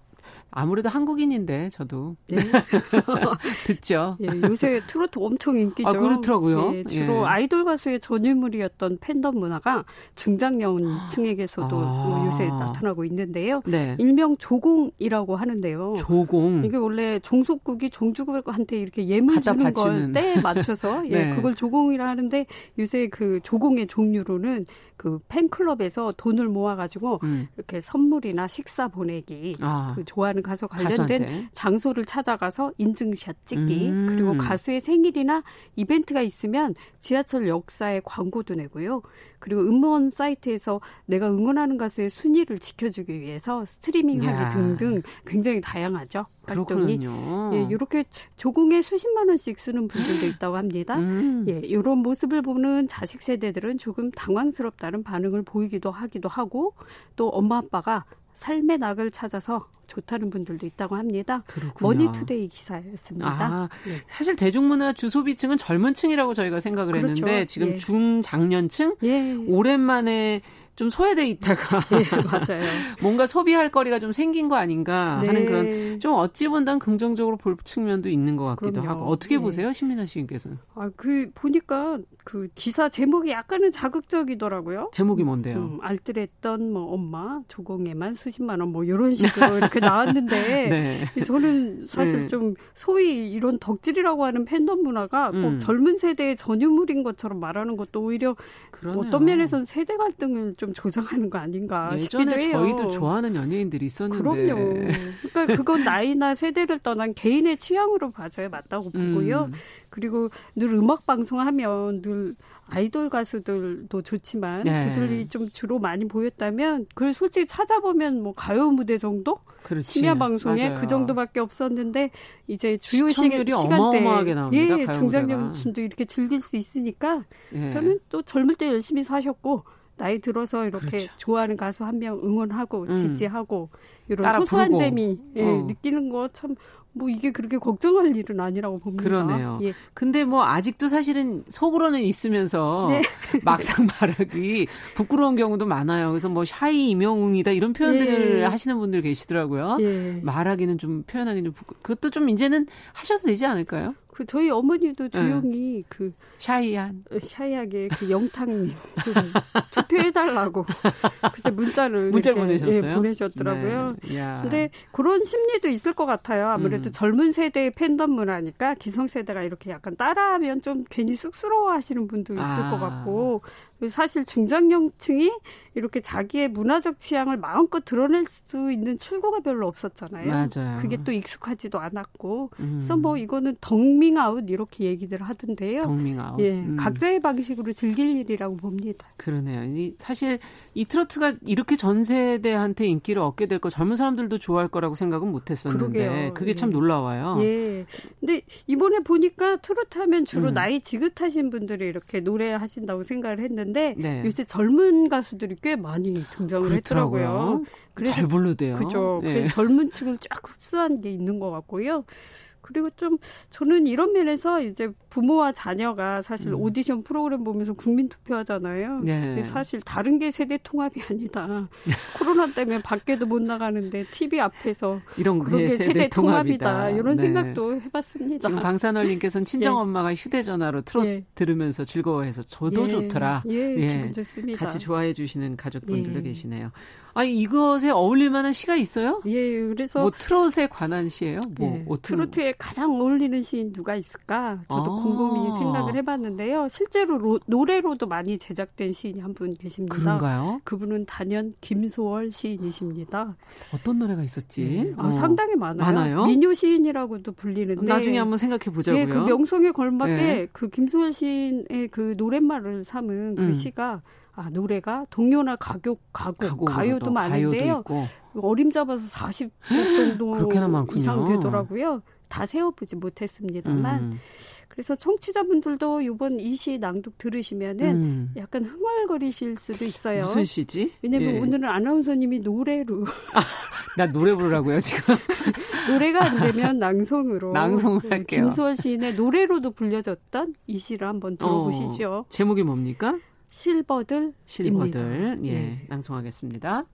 아무래도 한국인인데 저도 네. *laughs* 듣죠. 예, 요새 트로트 엄청 인기죠. 아, 그렇더라고요. 예, 주로 예. 아이돌 가수의 전유물이었던 팬덤 문화가 중장년층에게서도 아. 요새 나타나고 있는데요. 네. 일명 조공이라고 하는데요. 조공. 이게 원래 종속국이 종주국한테 이렇게 예물 주는 걸 때에 맞춰서 *laughs* 예, 네. 그걸 조공이라 하는데 요새 그 조공의 종류로는 그 팬클럽에서 돈을 모아가지고 음. 이렇게 선물이나 식사 보내기 아. 그 좋아. 좋아하는 가수 관련된 가수한테. 장소를 찾아가서 인증샷 찍기 음. 그리고 가수의 생일이나 이벤트가 있으면 지하철 역사에 광고도 내고요. 그리고 음원 사이트에서 내가 응원하는 가수의 순위를 지켜주기 위해서 스트리밍하기 등등 굉장히 다양하죠. 활동이. 그렇군요. 예, 이렇게 조공에 수십만 원씩 쓰는 분들도 있다고 합니다. 음. 예, 이런 모습을 보는 자식 세대들은 조금 당황스럽다는 반응을 보이기도 하기도 하고 또 엄마 아빠가 삶의 낙을 찾아서 좋다는 분들도 있다고 합니다. 그렇군요. 머니투데이 기사였습니다. 아, 예. 사실 대중문화 주소비층은 젊은 층이라고 저희가 생각을 그렇죠. 했는데 지금 예. 중장년층 예. 오랜만에 좀 소외돼 있다가 네, *laughs* 맞아요. *laughs* 뭔가 소비할 거리가 좀 생긴 거 아닌가 네. 하는 그런 좀 어찌 본다면 긍정적으로 볼 측면도 있는 것 같기도 그럼요. 하고 어떻게 네. 보세요, 신민아 시인께서는? 아, 그 보니까 그 기사 제목이 약간은 자극적이더라고요. 제목이 뭔데요? 음, 알뜰했던 뭐 엄마 조공에만 수십만 원 뭐 이런 식으로 이렇게 나왔는데 *laughs* 네. 저는 사실 네. 좀 소위 이런 덕질이라고 하는 팬덤 문화가 꼭 음. 젊은 세대의 전유물인 것처럼 말하는 것도 오히려 그러네요. 어떤 면에서는 세대 갈등을 좀좀 조정하는 거 아닌가 예전에 싶기도 해요. 저희도 좋아하는 연예인들이 있었는데. 그럼요. 그러니까 그건 나이나 세대를 떠난 개인의 취향으로 봐줘야 맞다고 보고요. 음. 그리고 늘 음악 방송하면 늘 아이돌 가수들도 좋지만 네. 그들이 좀 주로 많이 보였다면 그걸 솔직히 찾아보면 뭐 가요 무대 정도 그렇지. 심야 방송에 맞아요. 그 정도밖에 없었는데 이제 주요 시간대 어마어마하게 나옵니다. 예, 중장년층도 이렇게 즐길 수 있으니까 예. 저는 또 젊을 때 열심히 사셨고 나이 들어서 이렇게 그렇죠. 좋아하는 가수 한 명 응원하고 음. 지지하고 이런 소소한 부르고. 재미 예, 어. 느끼는 거 참 뭐 이게 그렇게 걱정할 일은 아니라고 봅니다. 그러네요. 예. 근데 뭐 아직도 사실은 속으로는 있으면서 네. *laughs* 막상 말하기 부끄러운 경우도 많아요. 그래서 뭐 샤이 이명웅이다 이런 표현들을 예. 하시는 분들 계시더라고요. 예. 말하기는 좀 표현하기는 부끄... 그것도 좀 이제는 하셔도 되지 않을까요? 그 저희 어머니도 네. 조용히 네. 그 샤이한 어, 샤이하게 그 영탁님 좀 투표해달라고 *laughs* 그때 문자를 문자 보내셨어요? 예, 보내셨더라고요. 네. 근데 그런 심리도 있을 것 같아요. 아무래도 음. 젊은 세대의 팬덤 문화니까 기성 세대가 이렇게 약간 따라하면 좀 괜히 쑥스러워하시는 분도 있을 아. 것 같고 사실 중장년층이 이렇게 자기의 문화적 취향을 마음껏 드러낼 수 있는 출구가 별로 없었잖아요. 맞아요. 그게 또 익숙하지도 않았고. 음. 그래서 뭐 이거는 덕밍아웃 이렇게 얘기들 하던데요. 덕밍아웃. 예, 음. 각자의 방식으로 즐길 일이라고 봅니다. 그러네요. 이, 사실 이 트로트가 이렇게 전 세대한테 인기를 얻게 될 거 젊은 사람들도 좋아할 거라고 생각은 못 했었는데 그러게요. 그게 참 예. 놀라워요. 예. 근데 이번에 보니까 트로트 하면 주로 음. 나이 지긋하신 분들이 이렇게 노래하신다고 생각을 했는데 네. 요새 젊은 가수들이 꽤 많이 등장을 그렇더라고요. 했더라고요. 그래서 잘 부르대요. 그죠. 네. 그래서 젊은 층을 쫙 흡수한 게 있는 것 같고요. 그리고 좀 저는 이런 면에서 이제 부모와 자녀가 사실 음. 오디션 프로그램 보면서 국민 투표하잖아요. 네. 사실 다른 게 세대 통합이 아니다. *laughs* 코로나 때문에 밖에도 못 나가는데 TV 앞에서 이런 게 세대, 세대 통합이다. 이런 네. 생각도 해봤습니다. 지금 방산월님께서는 친정 *laughs* 엄마가 예. 휴대전화로 트롯 예. 들으면서 즐거워해서 저도 예. 좋더라. 예, 예. 좋습니다. 같이 좋아해 주시는 가족분들도 예. 계시네요. 아니 이것에 어울릴 만한 시가 있어요? 예, 그래서 뭐 트롯에 관한 시예요? 뭐 예, 트로트에 가장 어울리는 시인 누가 있을까? 저도 아. 곰곰이 생각을 해봤는데요. 실제로 로, 노래로도 많이 제작된 시인이 한 분 계십니다. 그런가요? 그분은 단연 김소월 시인이십니다. 어떤 노래가 있었지? 네. 아, 어. 상당히 많아요. 많아요? 민요 시인이라고도 불리는데 나중에 한번 생각해 보자고요. 네, 그 명성에 걸맞게 네. 그 김소월 시인의 그 노랫말을 삼은 그 음. 시가 아, 노래가 동요나 가곡, 가곡, 가요도 많은데요. 가요도 어림잡아서 40곡 정도 이상 되더라고요. 다 세어보지 못했습니다만. 음. 그래서 청취자분들도 이번 이 시 낭독 들으시면은 음. 약간 흥얼거리실 수도 있어요. 무슨 시지? 왜냐면 예. 오늘은 아나운서님이 노래로. 아, *laughs* 나 노래 부르라고요, 지금? *laughs* 노래가 안 되면 낭송으로. 낭송을 네, 할게요. 김수원 시인의 노래로도 불려졌던 이 시를 한번 들어보시죠. 어, 제목이 뭡니까? 실버들. 실버들. 예, 네. 낭송하겠습니다.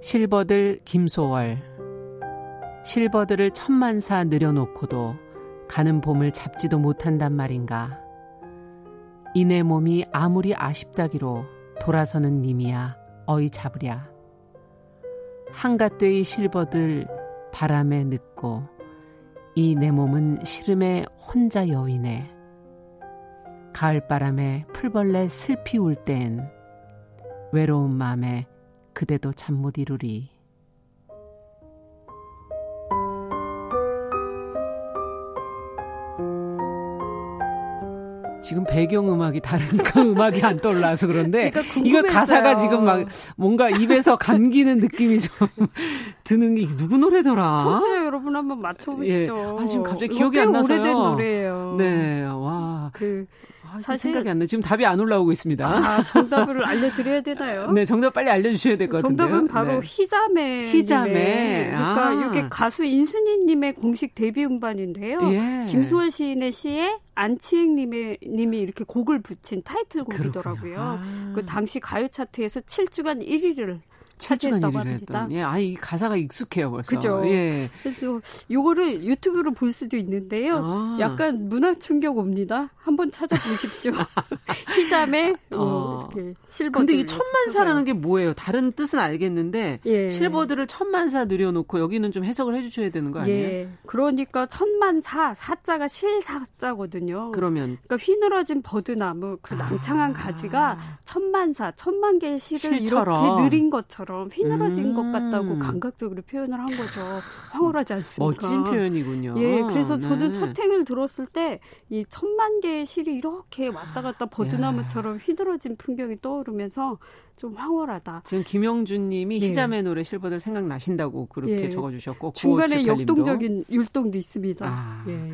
실버들 김소월 실버들을 천만사 늘여놓고도 가는 봄을 잡지도 못한단 말인가. 이내 몸이 아무리 아쉽다기로 돌아서는 님이야. 어이 잡으랴. 한갓되이 실버들 바람에 늦고 이 내 몸은 시름에 혼자 여위네. 가을바람에 풀벌레 슬피 울 땐 외로운 마음에 그대도 잠 못 이루리 지금 배경 음악이 다르니까 *laughs* 음악이 안 떠올라서 그런데 이거 가사가 지금 막 뭔가 입에서 감기는 느낌이 좀 *laughs* 드는 게 누구 노래더라? 청취자 여러분 한번 맞춰보시죠. 예. 아 지금 갑자기 기억이 안 나서요. 오래된 노래예요. 네, 와. 그 아, 사실 생각이 안 나. 지금 답이 안 올라오고 있습니다. 아, 정답을 알려드려야 되나요? *laughs* 네, 정답 빨리 알려주셔야 될 것 같은데요. 정답은 바로 네. 희자매. 희자매. 그러니까 아. 이렇게 가수 인순이님의 공식 데뷔 음반인데요. 예. 김수원 시인의 시에 안치행님의 님이 이렇게 곡을 붙인 타이틀곡이더라고요. 아. 그 당시 가요 차트에서 7주간 1위를 차지했다고 합니다. 예, 아, 이 가사가 익숙해요, 벌써. 그죠. 예. 그래서 요거를 유튜브로 볼 수도 있는데요. 아. 약간 문화 충격 옵니다. 한번 찾아보십시오. *laughs* *laughs* 희잠의 어, 어, 실버. 근데 이 천만사라는 게 뭐예요? 다른 뜻은 알겠는데 예. 실버들을 천만사 늘여놓고 여기는 좀 해석을 해주셔야 되는 거 아니에요? 예. 그러니까 천만사 사자가 실사자거든요. 그러면 그러니까 휘늘어진 버드나무 그 낭창한 아. 가지가 천만사 천만 개의 실을 실처럼. 이렇게 느린 것처럼. 것처럼 휘늘어진 음. 것 같다고 감각적으로 표현을 한 거죠. 황홀하지 않습니까? 멋진 표현이군요. 예, 그래서 저는 네. 첫 행을 들었을 때 이 천만 개의 실이 이렇게 왔다 갔다 버드나무처럼 휘늘어진 풍경이 떠오르면서 좀 황홀하다. 지금 김영준 님이 예. 희자매 노래 실버들 생각나신다고 그렇게 예. 적어주셨고 중간에 역동적인 율동도 있습니다. 아. 예.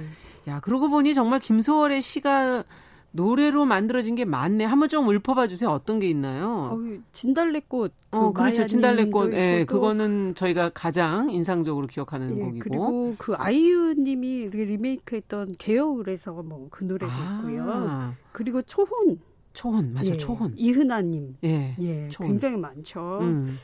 야, 그러고 보니 정말 김소월의 시가 노래로 만들어진 게 많네. 한번 좀 읊어봐 주세요. 어떤 게 있나요? 어, 진달래꽃. 그 어, 그렇죠. 진달래꽃. 예, 그거는 저희가 가장 인상적으로 기억하는 예, 곡이고. 그리고 그 아이유 님이 리메이크했던 개여울에서 뭐 그 노래도 아. 있고요. 그리고 초혼. 초혼, 맞아, 예, 초혼. 이은하 님. 예. 예 초혼. 굉장히 많죠. 음.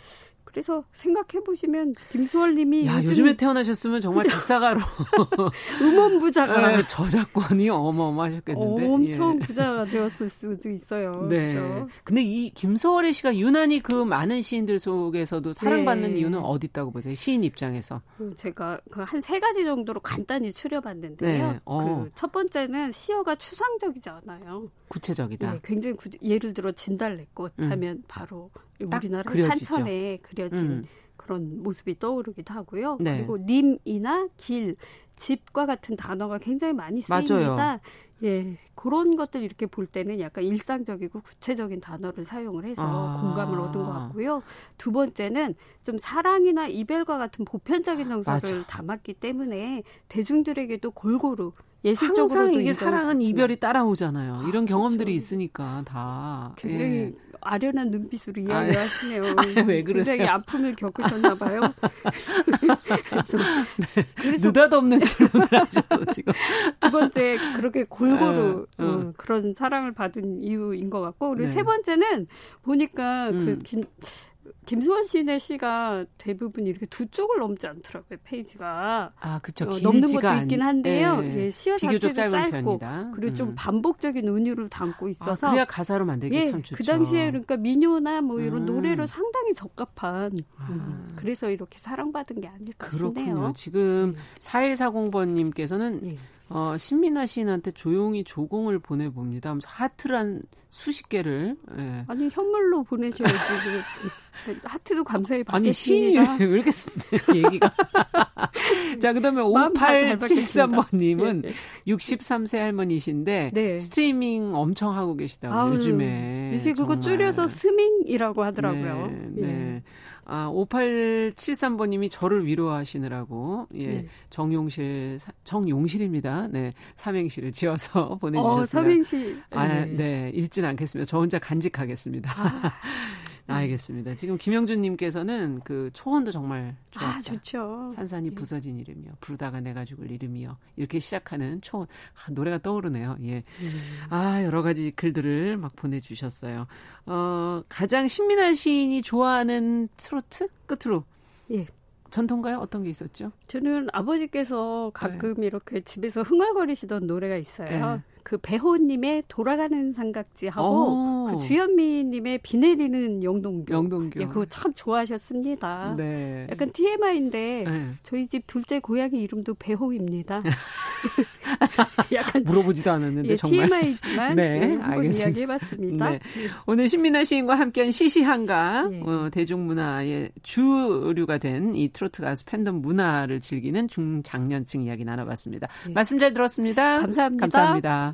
그래서 생각해 보시면 김수월님이 야, 요즘... 에 태어나셨으면 정말 작사가로 *laughs* 음원 부자가 네, 저작권이 어마어마하셨겠는데 엄청 예. 부자가 되었을 수도 있어요. 네. 그렇죠? 근데 이 김소월의 시가 유난히 그 많은 시인들 속에서도 사랑받는 네. 이유는 어디 있다고 보세요? 시인 입장에서 그 제가 그 한 세 가지 정도로 간단히 추려봤는데요. 네. 어. 그첫 번째는 시어가 추상적이지 않아요. 구체적이다. 네, 굉장히 구, 예를 들어 진달래꽃 음. 하면 바로 우리나라 산천에 그려진 음. 그런 모습이 떠오르기도 하고요. 네. 그리고 님이나 길, 집과 같은 단어가 굉장히 많이 쓰입니다. 맞아요. 예, 그런 것들 이렇게 볼 때는 약간 일상적이고 구체적인 단어를 사용을 해서 아. 공감을 얻은 것 같고요. 두 번째는 좀 사랑이나 이별과 같은 보편적인 정서를 맞아. 담았기 때문에 대중들에게도 골고루 예술적으로 항상 이게 사랑은 이별이 따라오잖아요. 이런 경험들이 그렇죠. 있으니까 다 굉장히 예. 아련한 눈빛으로 이야기하시네요. 아, 왜 그러세요? 굉장히 아픔을 겪으셨나 봐요. 그래서, *laughs* 네. 그래서 느닷없는 질문을 하셔서 지금 두 번째 그렇게 골 고루 어, 어. 어, 그런 사랑을 받은 이유인 것 같고 그리고 네. 세 번째는 보니까 그 음. 그 김 김수원 씨의 시가 대부분 이렇게 두 쪽을 넘지 않더라고요 페이지가. 아 그렇죠. 어, 넘는 것도 있긴 한데요. 예, 예 시어 자체도 짧고 편이다. 그리고 음. 좀 반복적인 은유를 담고 있어서. 아, 그래야 가사로 만들기 예, 참 좋죠. 그 당시에 그러니까 민요나 뭐 이런 음. 노래로 상당히 적합한. 아. 음, 그래서 이렇게 사랑받은 게 아닐까 그렇군요. 싶네요. 지금 4140번님께서는 예. 어, 신민아 시인한테 조용히 조공을 보내봅니다. 한 수십 개를. 예. 아니, 현물로 보내셔야지. 하트도 감사히 받겠습니다. 아니, 시인이 왜 이렇게 얘기가. *laughs* 자, 그 다음에 5873번님은 네, 네. 63세 할머니신데 네. 스트리밍 엄청 하고 계시다고 아유, 요즘에. 요새 그거 줄여서 스밍이라고 하더라고요. 네. 네. 예. 아, 5873번님이 저를 위로하시느라고, 예, 네. 정용실, 정용실입니다. 네, 삼행시를 지어서 *laughs* 보내주셨습니다. 어, 삼행시. 아, 네, 네 읽진 않겠습니다. 저 혼자 간직하겠습니다. 아. *laughs* 알겠습니다. 지금 김영준님께서는 그 초원도 정말 좋았다. 아, 좋죠. 산산이 예. 부서진 이름이요. 부르다가 내가 죽을 이름이요. 이렇게 시작하는 초원. 아, 노래가 떠오르네요. 예. 음. 아, 여러 가지 글들을 막 보내주셨어요. 어, 가장 신민아 시인이 좋아하는 트로트? 끝으로. 예. 전통가요? 어떤 게 있었죠? 저는 아버지께서 가끔 네. 이렇게 집에서 흥얼거리시던 노래가 있어요. 네. 그 배호님의 돌아가는 삼각지하고 어. 그 주현미님의 비 내리는 영동교. 영동교. 예, 그거 참 좋아하셨습니다. 네. 약간 TMI인데 네. 저희 집 둘째 고양이 이름도 배호입니다. *laughs* 약간 물어보지도 않았는데 예, 정말 TMI지만 네, 네, 한번 이야기해봤습니다. 네. 오늘 신민아 시인과 함께한 시시한가 네. 어, 대중문화의 주류가 된 이 트로트 가수 팬덤 문화를 즐기는 중장년층 이야기 나눠봤습니다. 네. 말씀 잘 들었습니다. 감사합니다. 감사합니다.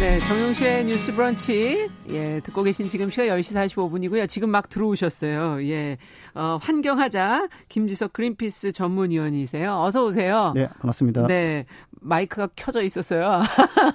네, 정용실의 뉴스 브런치. 예, 듣고 계신 지금 시각 10시 45분이고요. 지금 막 들어오셨어요. 예. 어, 환경하자 김지석 그린피스 전문위원이세요. 어서 오세요. 네, 반갑습니다. 네. 마이크가 켜져 있었어요.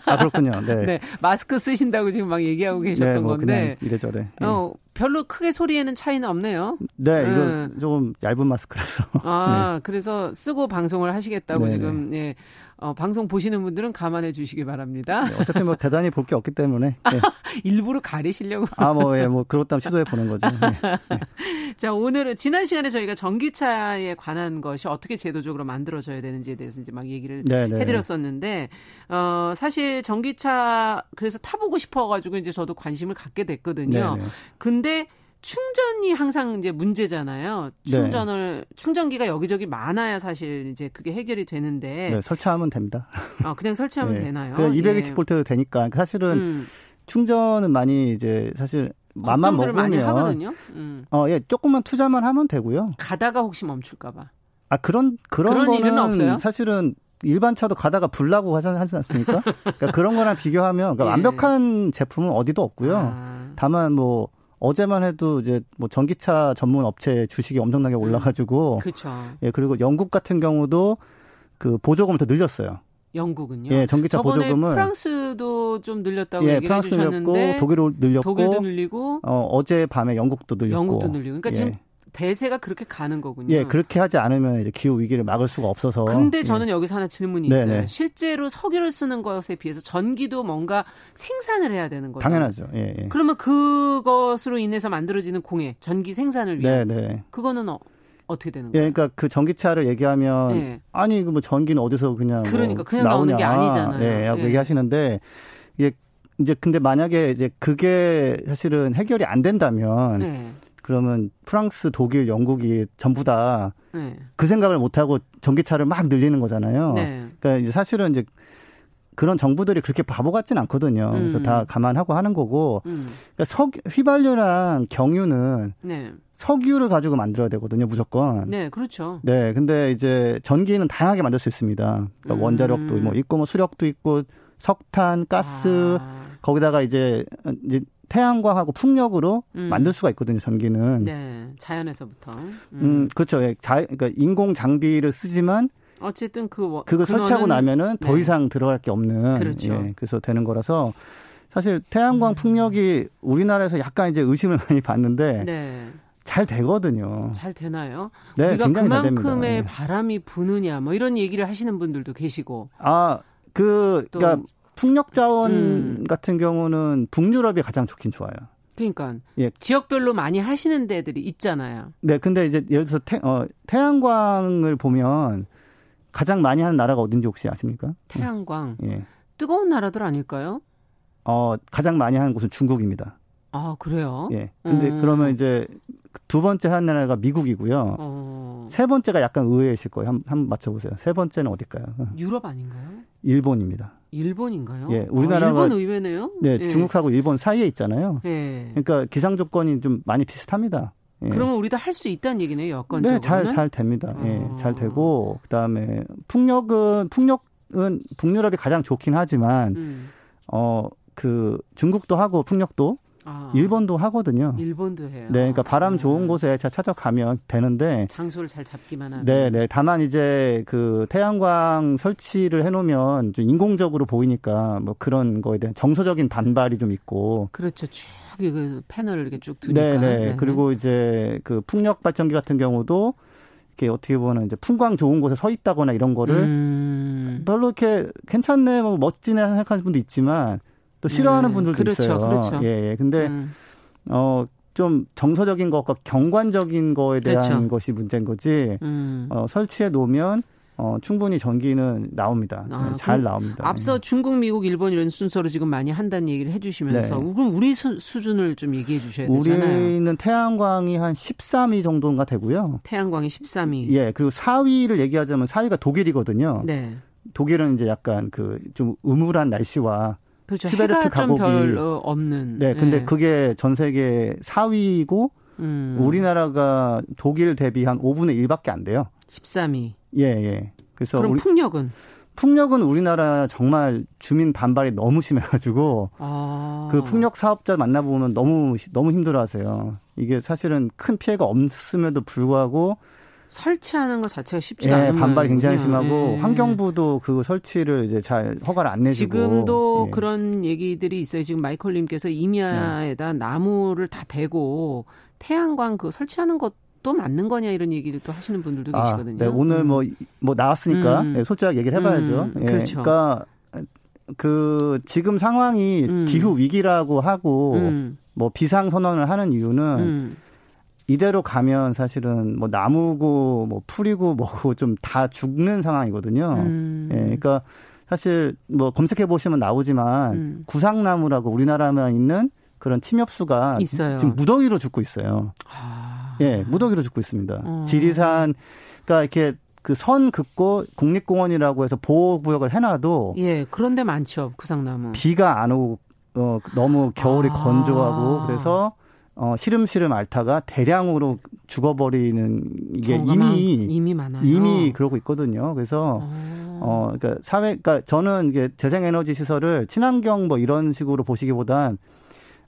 아, 그렇군요. 네. *laughs* 네. 마스크 쓰신다고 지금 막 얘기하고 계셨던 네, 뭐 건데. 이래저래. 예. 어, 별로 크게 소리에는 차이는 없네요. 네, 이거 음. 조금 얇은 마스크라서. 아, *laughs* 네. 그래서 쓰고 방송을 하시겠다고 네 지금 예. 어, 방송 보시는 분들은 감안해 주시기 바랍니다. 네, 어차피 뭐 대단히 볼 게 없기 때문에 네. *laughs* 일부러 가리시려고. 아, 뭐, 예, 뭐 그렇다면 시도해 보는 거죠. 네. 네. *laughs* 자, 오늘은 지난 시간에 저희가 전기차에 관한 것이 어떻게 제도적으로 만들어져야 되는지에 대해서 이제 막 얘기를 네네. 네. 해드렸었는데, 어, 사실 전기차 그래서 타보고 싶어가지고 이제 저도 관심을 갖게 됐거든요. 네네. 근데 충전이 항상 이제 문제잖아요. 네. 충전을 네. 충전기가 여기저기 많아야 사실 이제 그게 해결이 되는데. 네, 설치하면 됩니다. *laughs* 아, 그냥 설치하면 네. 되나요? 그냥 220볼트도 예. 되니까 사실은 음. 충전은 많이 이제 사실 맘만 먹으면 음. 어, 예, 조금만 투자만 하면 되고요. 가다가 혹시 멈출까 봐. 아, 그런 그런, 그런 거는 일은 없어요? 사실은 일반 차도 가다가 불나고 하지 않습니까? 그러니까 그런 거랑 비교하면 그러니까 *laughs* 예. 완벽한 제품은 어디도 없고요. 아. 다만 뭐 어제만 해도 이제 뭐 전기차 전문 업체 주식이 엄청나게 음. 올라가지고 그렇죠. 예 그리고 영국 같은 경우도 그 보조금을 더 늘렸어요. 영국은요? 예, 전기차 보조금을 프랑스도 좀 늘렸다고 예, 얘기를 프랑스 해주셨는데 늘렸고 독일도 늘렸고 독일도 늘리고 어, 어제 밤에 영국도 늘렸고 영국도 늘리고 그러니까 예. 지금 대세가 그렇게 가는 거군요. 예, 그렇게 하지 않으면 이제 기후 위기를 막을 수가 없어서. 근데 저는 예. 여기서 하나 질문이 네네. 있어요. 실제로 석유를 쓰는 것에 비해서 전기도 뭔가 생산을 해야 되는 거죠. 당연하죠. 예, 예. 그러면 그것으로 인해서 만들어지는 공해, 전기 생산을 위한 네네. 그거는 어, 어떻게 되는 거예요? 예, 그러니까 그 전기차를 얘기하면 네. 아니 그 뭐 전기는 어디서 그냥 뭐 그러니까 뭐 그냥 나오는 게 아니잖아요. 예, 예. 얘기하시는데 이제 근데 만약에 이제 그게 사실은 해결이 안 된다면 네. 그러면 프랑스, 독일, 영국이 전부 다그 네. 그 생각을 못 하고 전기차를 막 늘리는 거잖아요. 네. 그러니까 이제 사실은 이제 그런 정부들이 그렇게 바보 같진 않거든요. 음. 그래서 다 감안하고 하는 거고. 음. 그러니까 석 휘발유랑 경유는 네. 석유를 가지고 만들어야 되거든요, 무조건. 네, 그렇죠. 네, 근데 이제 전기는 다양하게 만들 수 있습니다. 그러니까 음. 원자력도 뭐 있고 뭐 수력도 있고 석탄, 가스 아. 거기다가 이제 이제 태양광하고 풍력으로 음. 만들 수가 있거든요, 전기는. 네, 자연에서부터. 음, 음 그렇죠. 예, 자, 그러니까 인공 장비를 쓰지만 어쨌든 그 그거 설치하고 나면은 더 네. 이상 들어갈 게 없는 그렇죠. 예, 그래서 되는 거라서 사실 태양광 음. 풍력이 우리나라에서 약간 이제 의심을 *laughs* 많이 받는데 네. 잘 되거든요. 잘 되나요? 네, 우리가 그만큼의 네. 바람이 부느냐 뭐 이런 얘기를 하시는 분들도 계시고. 아, 그 그러니까 풍력 자원 음. 같은 경우는 북유럽이 가장 좋긴 좋아요. 그러니까 예. 지역별로 많이 하시는 데들이 있잖아요. 네, 근데 이제 예를 들어서 태, 어, 태양광을 보면 가장 많이 하는 나라가 어딘지 혹시 아십니까? 태양광. 예. 뜨거운 나라들 아닐까요? 어, 가장 많이 하는 곳은 중국입니다. 아, 그래요? 예. 근데 음. 그러면 이제 두 번째 하는 나라가 미국이고요. 어. 세 번째가 약간 의외이실 거예요. 한, 번 맞춰보세요. 세 번째는 어딜까요? 유럽 아닌가요? 일본입니다. 일본인가요? 예, 우리나라가 아, 일본 의외네요. 네, 예. 중국하고 일본 사이에 있잖아요. 예. 그러니까 기상 조건이 좀 많이 비슷합니다. 예. 그러면 우리도 할 수 있다는 얘기네요, 여건적으로. 네, 잘 잘 됩니다. 예, 어. 예, 잘 되고 그다음에 풍력은 풍력은 북유럽이 가장 좋긴 하지만 음. 어그 중국도 하고 풍력도 아, 일본도 하거든요. 일본도 해요. 네, 그러니까 바람 좋은 곳에 찾아가면 되는데 장소를 잘 잡기만 하면. 네, 네. 다만 이제 그 태양광 설치를 해놓으면 좀 인공적으로 보이니까 뭐 그런 거에 대한 정서적인 반발이 좀 있고. 그렇죠. 쭉그 패널을 이렇게 쭉 두니까. 네, 네. 네. 그리고 이제 그 풍력 발전기 같은 경우도 이렇게 어떻게 보면 이제 풍광 좋은 곳에 서 있다거나 이런 거를 음. 별로 이렇게 괜찮네, 뭐 멋지네 생각하는 분도 있지만 또 싫어하는 음, 분들도 그렇죠, 있어요. 그렇죠. 예, 예. 근데 음. 어. 좀 정서적인 것과 경관적인 거에 대한 그렇죠. 것이 문제인 거지. 음. 어, 설치해 놓으면 어, 충분히 전기는 나옵니다. 아, 네, 잘 나옵니다. 앞서 네. 중국, 미국, 일본 이런 순서로 지금 많이 한다는 얘기를 해주시면서 네. 그럼 우리 수, 준을 좀 얘기해 주셔야 되잖아요. 우리는 태양광이 한 13위 정도인가 되고요. 태양광이 13위. 예, 그리고 4위를 얘기하자면 4위가 독일이거든요. 네. 독일은 이제 약간 그 좀 음울한 날씨와 그렇죠. 시베르트 가곡이 별로 없는. 네, 근데 네. 그게 전 세계 4위고 음. 우리나라가 독일 대비 한 5분의 1밖에 안 돼요. 13위. 예, 예. 그래서 그럼 우리, 풍력은 풍력은 우리나라 정말 주민 반발이 너무 심해가지고 아. 그 풍력 사업자 만나보면 너무 너무 힘들어하세요. 이게 사실은 큰 피해가 없음에도 불구하고 설치하는 것 자체가 쉽지 예, 않은 반발이 굉장히 심하고 예. 환경부도 그 설치를 이제 잘 허가를 안 내주고 지금도 예. 그런 얘기들이 있어요. 지금 마이클님께서 임야에다 네. 나무를 다 베고 태양광 그 설치하는 것도 맞는 거냐 이런 얘기를 또 하시는 분들도 아, 계시거든요. 네, 오늘 뭐뭐 음. 뭐 나왔으니까 음. 네, 솔직하게 얘기를 해봐야죠. 음, 예, 그렇죠. 그러니까 그 지금 상황이 음. 기후 위기라고 하고 음. 뭐 비상 선언을 하는 이유는 음. 이대로 가면 사실은 뭐 나무고 뭐 풀이고 *laughs* 뭐고 좀 다 죽는 상황이거든요. 음. 예, 그러니까 사실 뭐 검색해 보시면 나오지만 음. 구상나무라고 우리나라만 있는 그런 침엽수가 있어요. 지금 무더기로 죽고 있어요. 아. 예, 무더기로 죽고 있습니다. 어. 지리산 그러니까 이렇게 그선 긋고 국립공원이라고 해서 보호 구역을 해놔도 예, 그런데 많죠 구상나무. 비가 안 오고 어, 너무 겨울이 아. 건조하고 그래서 어, 시름시름 앓다가 대량으로 죽어버리는 이게 이미 이미 많아요. 이미 그러고 있거든요. 그래서 어, 어 그러니까 사회 그러니까 저는 이게 재생에너지 시설을 친환경 뭐 이런 식으로 보시기보단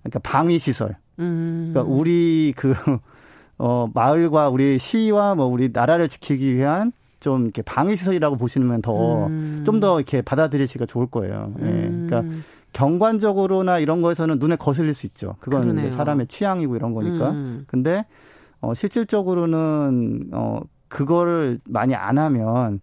그러니까 방위 시설. 음. 그러니까 우리 그 *laughs* 어, 마을과 우리 시와 뭐 우리 나라를 지키기 위한 좀 이렇게 방위 시설이라고 보시면 더 좀더 음. 이렇게 받아들이시기가 좋을 거예요. 예. 그러니까 음. 경관적으로나 이런 거에서는 눈에 거슬릴 수 있죠. 그건 이제 사람의 취향이고 이런 거니까. 음. 근데 어 실질적으로는 어 그거를 많이 안 하면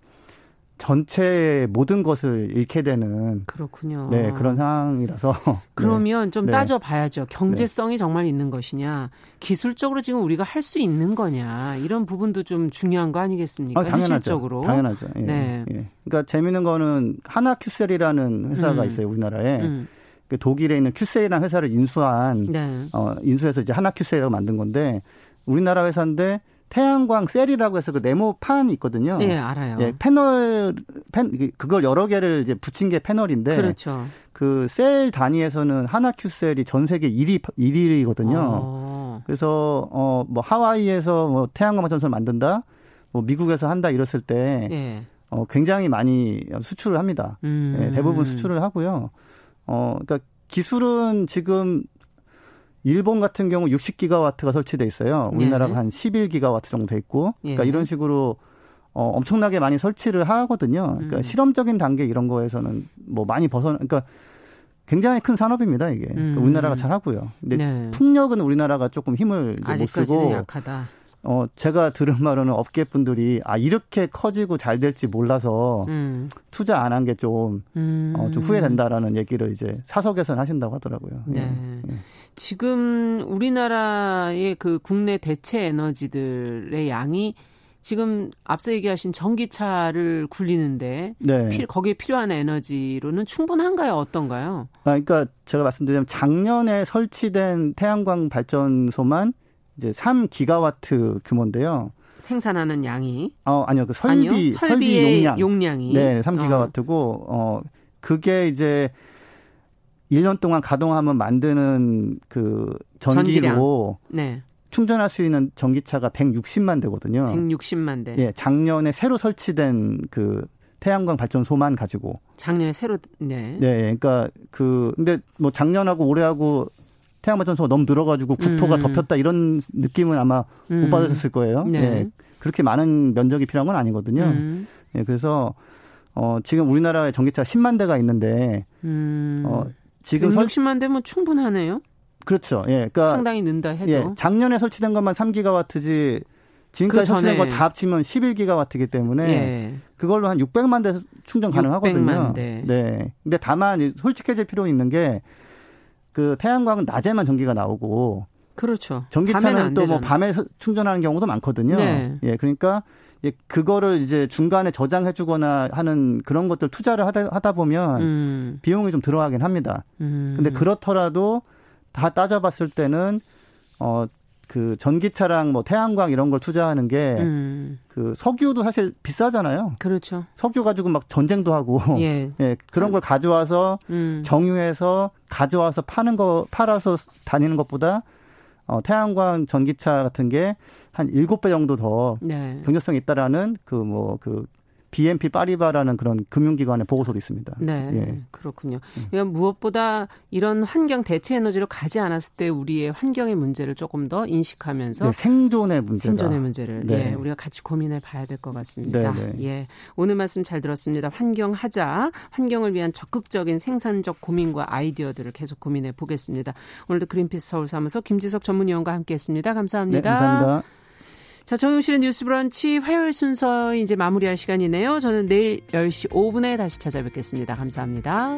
전체 모든 것을 잃게 되는 그렇군요. 네 그런 상황이라서 *laughs* 그러면 네. 좀 네. 따져 봐야죠. 경제성이 네. 정말 있는 것이냐, 기술적으로 지금 우리가 할 수 있는 거냐 이런 부분도 좀 중요한 거 아니겠습니까? 아, 당연하죠. 현실적으로 당연하죠. 예. 네. 예. 그러니까 재미있는 거는 하나큐셀이라는 회사가 음. 있어요 우리나라에. 음. 그 독일에 있는 큐셀이라는 회사를 인수한 네. 어 인수해서 이제 하나큐셀이라고 만든 건데 우리나라 회사인데 태양광 셀이라고 해서 그 네모판이 있거든요. 네, 알아요. 예, 패널 팬 그걸 여러 개를 이제 붙인 게 패널인데 그렇죠. 그 셀 단위에서는 하나 큐 셀이 전 세계 1위 1위거든요. 어. 그래서 어뭐 하와이에서 뭐 태양광 발전소를 만든다. 뭐 미국에서 한다 이랬을 때 예. 어 굉장히 많이 수출을 합니다. 음. 예, 대부분 수출을 하고요. 어 그러니까 기술은 지금 일본 같은 경우 60기가와트가 설치돼 있어요. 우리나라가 예. 한 11기가와트 정도 돼 있고. 그러니까 예. 이런 식으로 어, 엄청나게 많이 설치를 하거든요. 그러니까 음. 실험적인 단계 이런 거에서는 뭐 많이 벗어, 그러니까 굉장히 큰 산업입니다 이게. 그러니까 음. 그러니까 우리나라가 잘 하고요. 근데 네. 풍력은 우리나라가 조금 힘을 못 쓰고. 약하다. 어, 제가 들은 말로는 업계 분들이 아, 이렇게 커지고 잘 될지 몰라서 음. 투자 안 한 게 좀, 음. 어, 좀 후회된다라는 얘기를 이제 사석에서는 하신다고 하더라고요. 네. 예. 예. 지금 우리나라의 그 국내 대체 에너지들의 양이 지금 앞서 얘기하신 전기차를 굴리는데 네. 피, 거기에 필요한 에너지로는 충분한가요? 어떤가요? 아, 그러니까 제가 말씀드리면 작년에 설치된 태양광 발전소만 이제 3기가와트 규모인데요. 생산하는 양이 어 아니요 그 설비 아니요? 설비 용량 용량이 네 3기가와트고 어. 어 그게 이제 1년 동안 가동하면 만드는 그 전기로 네. 충전할 수 있는 전기차가 160만 대거든요. 160만 대. 예, 작년에 새로 설치된 그 태양광 발전소만 가지고 작년에 새로 네. 네, 그러니까 그 근데 뭐 작년하고 올해하고 태양 발전소가 너무 늘어가지고 국토가 음. 덮였다 이런 느낌은 아마 음. 못 받으셨을 거예요. 네. 예. 그렇게 많은 면적이 필요한 건 아니거든요. 음. 예, 그래서 어, 지금 우리나라에 전기차가 10만 대가 있는데 음. 어, 지금 60만 대면 충분하네요. 그렇죠. 예. 그러니까 상당히 는다 해도 예, 작년에 설치된 것만 3기가와트지 지금까지 그 설치된 걸 다 합치면 11기가와트이기 때문에 예. 그걸로 한 600만 대 충전 가능하거든요. 600만 대. 네. 근데 다만 솔직해질 필요 있는 게 그 태양광은 낮에만 전기가 나오고 그렇죠. 전기차는 또 뭐 밤에 충전하는 경우도 많거든요. 네. 예. 그러니까 예, 그거를 이제 중간에 저장해주거나 하는 그런 것들 투자를 하다, 하다 보면 음. 비용이 좀 들어가긴 합니다. 음. 근데 그렇더라도 다 따져봤을 때는 어, 그 전기차랑 뭐 태양광 이런 걸 투자하는 게그 음. 그 석유도 사실 비싸잖아요. 그렇죠. 석유 가지고 막 전쟁도 하고 *laughs* 예, 예 그런 걸 가져와서 음. 정유해서 가져와서 파는 거 팔아서 다니는 것보다 어 태양광 전기차 같은 게 한 일곱 배 정도 더 네. 경제성이 있다라는 그 뭐그 뭐 그 BNP 파리바라는 그런 금융기관의 보고서도 있습니다. 네, 예. 그렇군요. 그러니까 무엇보다 이런 환경 대체 에너지를 가지 않았을 때 우리의 환경의 문제를 조금 더 인식하면서 네, 생존의 문제 생존의 문제를 네. 예, 우리가 같이 고민해 봐야 될 것 같습니다. 네, 네, 예, 오늘 말씀 잘 들었습니다. 환경하자, 환경을 위한 적극적인 생산적 고민과 아이디어들을 계속 고민해 보겠습니다. 오늘도 그린피스 서울사무소 김지석 전문위원과 함께했습니다. 감사합니다. 네, 감사합니다. 자, 정용실의 뉴스 브런치 화요일 순서 이제 마무리할 시간이네요. 저는 내일 10시 5분에 다시 찾아뵙겠습니다. 감사합니다.